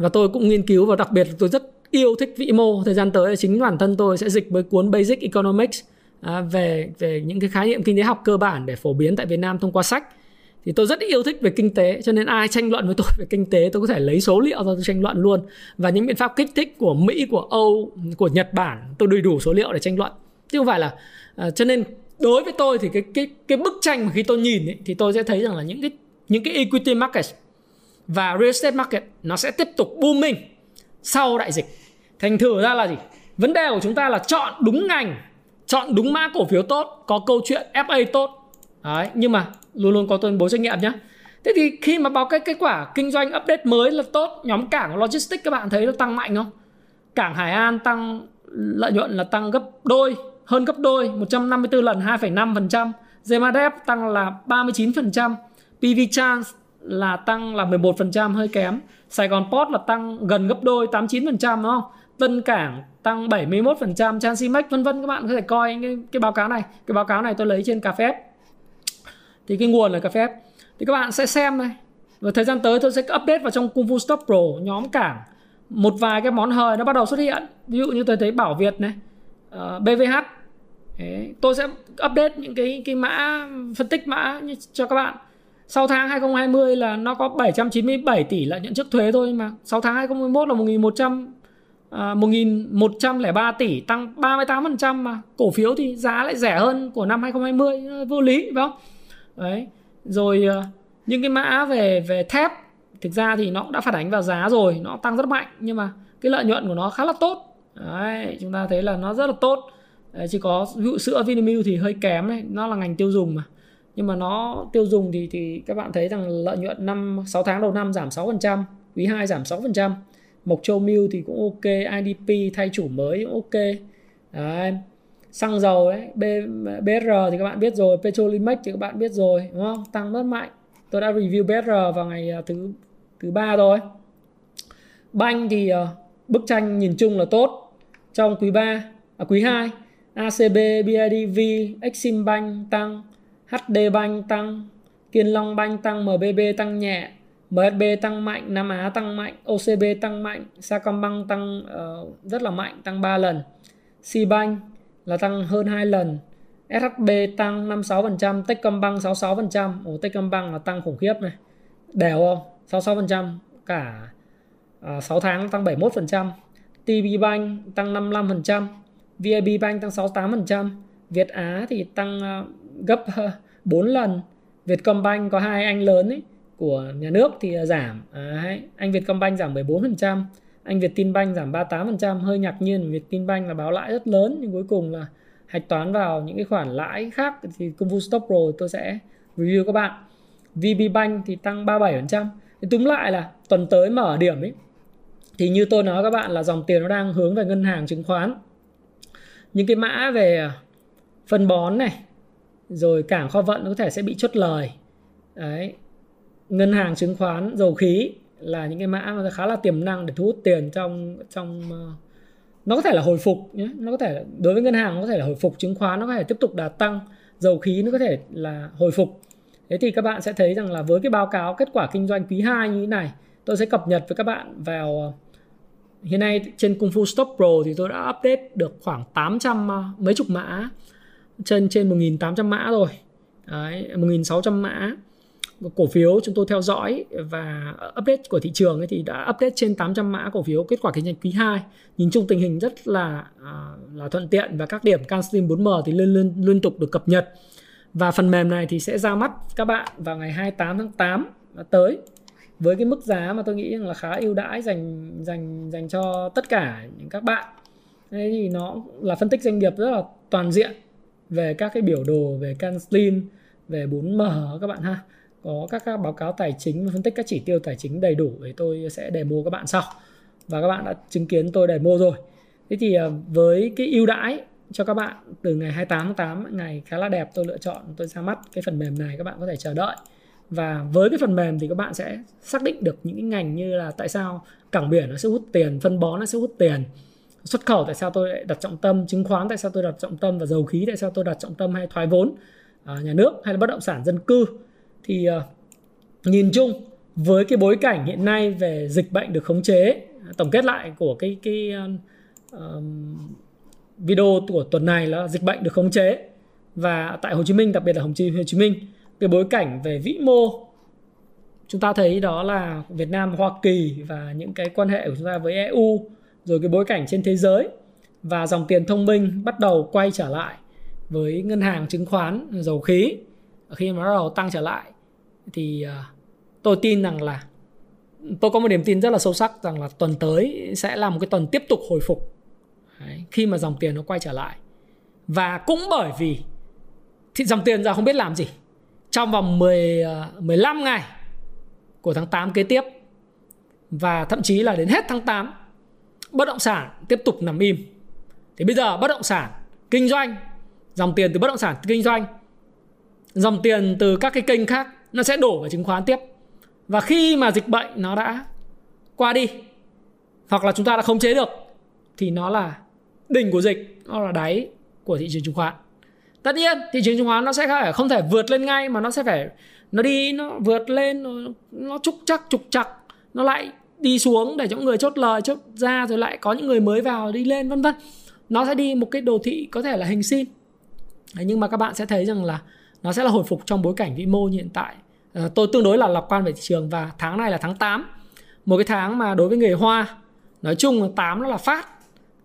và tôi cũng nghiên cứu và đặc biệt tôi rất yêu thích vĩ mô. Thời gian tới chính bản thân tôi sẽ dịch với cuốn basic economics à, về về những cái khái niệm kinh tế học cơ bản để phổ biến tại việt nam thông qua sách. Thì tôi rất yêu thích về kinh tế cho nên ai tranh luận với tôi về kinh tế tôi có thể lấy số liệu ra tôi tranh luận luôn. Và những biện pháp kích thích của mỹ của âu của nhật bản tôi đầy đủ số liệu để tranh luận. Chứ không phải là à, cho nên đối với tôi thì cái cái cái bức tranh mà khi tôi nhìn ấy, thì tôi sẽ thấy rằng là những cái những cái equity market và real estate market nó sẽ tiếp tục booming sau đại dịch. Thành thử ra là gì? Vấn đề của chúng ta là chọn đúng ngành chọn đúng mã cổ phiếu tốt có câu chuyện fa tốt. Đấy nhưng mà luôn luôn có tuyên bố trách nhiệm nhé thế thì khi mà báo cái kết quả kinh doanh update mới là tốt nhóm cảng logistics các bạn thấy nó tăng mạnh không? Cảng Hải An tăng lợi nhuận là tăng gấp đôi hơn gấp đôi 154 lần 2,5% Gemadep tăng là 39% PV Trans là tăng là 11% hơi kém. Sài Gòn Port là tăng gần gấp đôi 89% đúng không? Tân Cảng tăng 71%, Transimax vân vân các bạn có thể coi cái, cái báo cáo này. Cái báo cáo này tôi lấy trên cà phê. Thì cái nguồn là cà phê. Thì các bạn sẽ xem này. Và thời gian tới tôi sẽ update vào trong Kung Fu Stop Pro nhóm cảng một vài cái món hời nó bắt đầu xuất hiện. Ví dụ như tôi thấy Bảo Việt này, ờ, uh, BVH Đấy, tôi sẽ update những cái cái mã phân tích mã cho các bạn. Sau tháng 2020 là nó có 797 tỷ lợi nhuận trước thuế thôi mà 6 tháng 2021 là 1100 à, 1103 tỷ tăng 38% mà cổ phiếu thì giá lại rẻ hơn của năm 2020 vô lý phải không? Đấy. Rồi à, những cái mã về về thép thực ra thì nó cũng đã phản ánh vào giá rồi, nó tăng rất mạnh nhưng mà cái lợi nhuận của nó khá là tốt. Đấy, chúng ta thấy là nó rất là tốt Đấy, chỉ có ví dụ sữa Vinamilk thì hơi kém đấy nó là ngành tiêu dùng mà nhưng mà nó tiêu dùng thì thì các bạn thấy rằng lợi nhuận năm 6 tháng đầu năm giảm 6%, quý 2 giảm 6%. Mộc Châu Milk thì cũng ok, IDP thay chủ mới cũng ok. Đấy. Xăng dầu ấy, B, BR thì các bạn biết rồi, Petrolimex thì các bạn biết rồi, đúng không? Tăng rất mạnh. Tôi đã review BR vào ngày à, thứ thứ ba rồi. Banh thì uh, bức tranh nhìn chung là tốt trong quý 3, à, quý 2 ACB, BIDV, Exim Bank tăng, HD Bank tăng, Kiên Long Bank tăng, MBB tăng nhẹ, MSB tăng mạnh, Nam Á tăng mạnh, OCB tăng mạnh, Sacombank tăng uh, rất là mạnh, tăng 3 lần. Cbank là tăng hơn 2 lần. SHB tăng 56%, Techcombank 66%. Ồ, Techcombank là tăng khủng khiếp này. Đều không? 66%. Cả ờ, uh, 6 tháng tăng 71%. TB Bank tăng 55%. VIB Bank tăng 68%, Việt Á thì tăng uh, gấp ờ, 4 lần. Vietcombank có hai anh lớn ấy của nhà nước thì ờ, giảm. À, Đấy, anh Vietcombank giảm 14%, anh Vietinbank giảm 38%, hơi ngạc nhiên Vietinbank là báo lãi rất lớn nhưng cuối cùng là hạch toán vào những cái khoản lãi khác thì công vụ Stop rồi tôi sẽ review các bạn. VBBank thì tăng 37%. Thì túm lại là tuần tới mở điểm ấy thì như tôi nói các bạn là dòng tiền nó đang hướng về ngân hàng chứng khoán những cái mã về ờ, phân bón này rồi cảng kho vận có thể sẽ bị chốt lời. Đấy. Ngân hàng chứng khoán, dầu khí là những cái mã mà khá là tiềm năng để thu hút tiền trong trong ờ, nó có thể là hồi phục nhé. Nó có thể đối với ngân hàng nó có thể là hồi phục, chứng khoán nó có thể tiếp tục đạt tăng, dầu khí nó có thể là hồi phục. Thế thì các bạn sẽ thấy rằng là với cái báo cáo kết quả kinh doanh quý 2 như thế này, tôi sẽ cập nhật với các bạn vào ờ, hiện nay trên Kung Fu Stop Pro thì tôi đã update được khoảng 800 ờ, mấy chục mã trên trên 1800 mã rồi. Đấy, 1600 mã. Cổ phiếu chúng tôi theo dõi và update của thị trường ấy thì đã update trên 800 mã cổ phiếu kết quả kinh doanh quý 2 nhìn chung tình hình rất là à, là thuận tiện và các điểm CanSlim 4M thì liên, liên liên tục được cập nhật. Và phần mềm này thì sẽ ra mắt các bạn vào ngày 28 tháng 8 tới. Với cái mức giá mà tôi nghĩ là khá ưu đãi dành dành dành cho tất cả những các bạn. Thế thì nó là phân tích doanh nghiệp rất là toàn diện về các cái biểu đồ về Canslin về 4M các bạn ha. Có các, các báo cáo tài chính và phân tích các chỉ tiêu tài chính đầy đủ để tôi sẽ demo các bạn sau. Và các bạn đã chứng kiến tôi demo rồi. Thế thì ờ, với cái ưu đãi cho các bạn từ ngày 28 tháng 8 ngày khá là đẹp tôi lựa chọn tôi ra mắt cái phần mềm này các bạn có thể chờ đợi. Và với cái phần mềm thì các bạn sẽ xác định được những cái ngành như là tại sao cảng biển nó sẽ hút tiền phân bón nó sẽ hút tiền xuất khẩu tại sao tôi lại đặt trọng tâm chứng khoán tại sao tôi đặt trọng tâm và dầu khí tại sao tôi đặt trọng tâm hay thoái vốn à, nhà nước hay là bất động sản dân cư. Thì à, nhìn chung với cái bối cảnh hiện nay về dịch bệnh được khống chế tổng kết lại của cái cái uh, video của tuần này là dịch bệnh được khống chế. Và tại Hồ Chí Minh đặc biệt là Hồ Chí Minh cái bối cảnh về vĩ mô chúng ta thấy đó là Việt Nam Hoa Kỳ và những cái quan hệ của chúng ta với EU rồi cái bối cảnh trên thế giới và dòng tiền thông minh bắt đầu quay trở lại với ngân hàng chứng khoán dầu khí. Khi mà bắt đầu tăng trở lại thì à, tôi tin rằng là tôi có một niềm tin rất là sâu sắc rằng là tuần tới sẽ là một cái tuần tiếp tục hồi phục. Đấy, khi mà dòng tiền nó quay trở lại. Và cũng bởi vì thì dòng tiền giờ không biết làm gì. Trong vòng 10 15 à, ngày của tháng 8 kế tiếp và thậm chí là đến hết tháng 8 bất động sản tiếp tục nằm im. Thì bây giờ bất động sản kinh doanh dòng tiền từ bất động sản kinh doanh dòng tiền từ các cái kênh khác nó sẽ đổ vào chứng khoán tiếp và khi mà dịch bệnh nó đã qua đi hoặc là chúng ta đã khống chế được thì nó là đỉnh của dịch nó là đáy của thị trường chứng khoán tất nhiên thị trường chứng khoán nó sẽ không thể vượt lên ngay mà nó sẽ phải nó đi nó vượt lên nó, nó trục chắc trục chặt nó lại đi xuống để cho những người chốt lời chốt ra rồi lại có những người mới vào đi lên vân vân. Nó sẽ đi một cái đồ thị có thể là hình sin. Đấy, nhưng mà các bạn sẽ thấy rằng là nó sẽ là hồi phục trong bối cảnh vĩ mô như hiện tại. À, tôi tương đối là lạc quan về thị trường và tháng này là tháng 8 một cái tháng mà đối với người hoa nói chung là 8 nó là phát.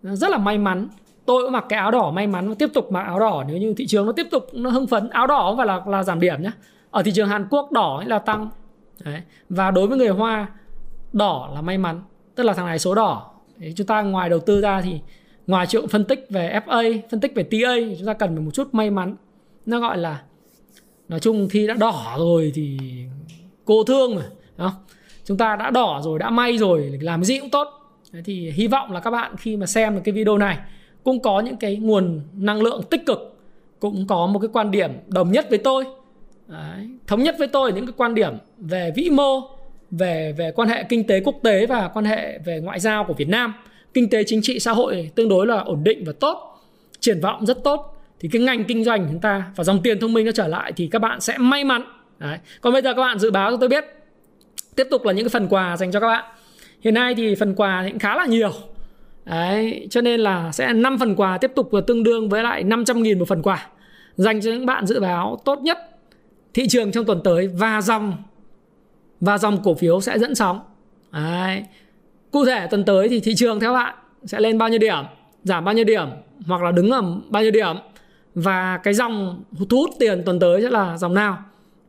Rất là may mắn. Tôi cũng mặc cái áo đỏ may mắn và tiếp tục mặc áo đỏ. Nếu như thị trường nó tiếp tục nó hưng phấn áo đỏ không phải là là giảm điểm nhé ở thị trường Hàn Quốc đỏ là tăng. Đấy. và đối với người hoa đỏ là may mắn tức là thằng này số đỏ. Đấy, chúng ta ngoài đầu tư ra thì ngoài chuyện phân tích về FA phân tích về TA chúng ta cần một chút may mắn. Nó gọi là nói chung thi đã đỏ rồi thì cô thương mà đó. chúng ta đã đỏ rồi đã may rồi làm gì cũng tốt. Đấy thì hy vọng là các bạn khi mà xem được cái video này cũng có những cái nguồn năng lượng tích cực cũng có một cái quan điểm đồng nhất với tôi. Đấy, thống nhất với tôi những cái quan điểm về vĩ mô về về quan hệ kinh tế quốc tế và quan hệ về ngoại giao của Việt Nam. Kinh tế chính trị xã hội tương đối là ổn định và tốt triển vọng rất tốt. Thì cái ngành kinh doanh của chúng ta và dòng tiền thông minh nó trở lại thì các bạn sẽ may mắn. Đấy. còn bây giờ các bạn dự báo cho tôi biết. Tiếp tục là những cái phần quà dành cho các bạn. Hiện nay thì phần quà cũng khá là nhiều. Đấy, cho nên là sẽ 5 phần quà tiếp tục tương đương với lại 500 nghìn một phần quà dành cho những bạn dự báo tốt nhất thị trường trong tuần tới. Và dòng và dòng cổ phiếu sẽ dẫn sóng. Đấy. Cụ thể tuần tới thì thị trường theo bạn sẽ lên bao nhiêu điểm, giảm bao nhiêu điểm hoặc là đứng ở bao nhiêu điểm và cái dòng thu hút tiền tuần tới sẽ là dòng nào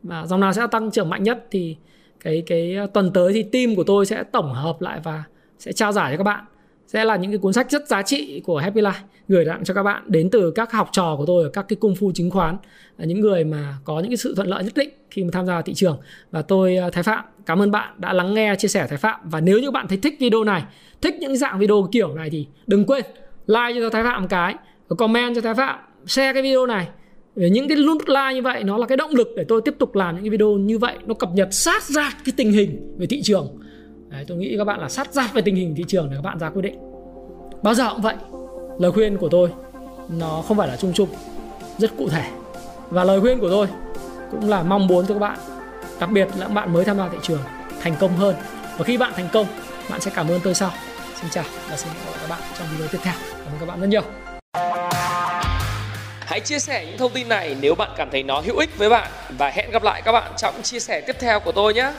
và dòng nào sẽ tăng trưởng mạnh nhất thì cái cái tuần tới thì team của tôi sẽ tổng hợp lại và sẽ trao giải cho các bạn sẽ là những cái cuốn sách rất giá trị của Happy Life gửi tặng cho các bạn đến từ các học trò của tôi ở các cái cung phu chứng khoán à, những người mà có những cái sự thuận lợi nhất định khi mà tham gia thị trường. Và tôi à, Thái Phạm cảm ơn bạn đã lắng nghe chia sẻ Thái Phạm. Và nếu như bạn thấy thích video này thích những dạng video kiểu này thì đừng quên like cho Thái Phạm một cái comment cho Thái Phạm share cái video này. Để những cái nút like như vậy nó là cái động lực để tôi tiếp tục làm những cái video như vậy. Nó cập nhật sát ra cái tình hình về thị trường. Đấy, tôi nghĩ các bạn là sát ra về tình hình thị trường để các bạn ra quyết định. Bao giờ cũng vậy lời khuyên của tôi, nó không phải là chung chung, rất cụ thể. Và lời khuyên của tôi cũng là mong muốn cho các bạn, đặc biệt là các bạn mới tham gia thị trường, thành công hơn. Và khi bạn thành công, bạn sẽ cảm ơn tôi sau. Xin chào và xin hẹn gặp lại các bạn trong video tiếp theo. Cảm ơn các bạn rất nhiều. Hãy chia sẻ những thông tin này nếu bạn cảm thấy nó hữu ích với bạn. Và hẹn gặp lại các bạn trong chia sẻ tiếp theo của tôi nhé.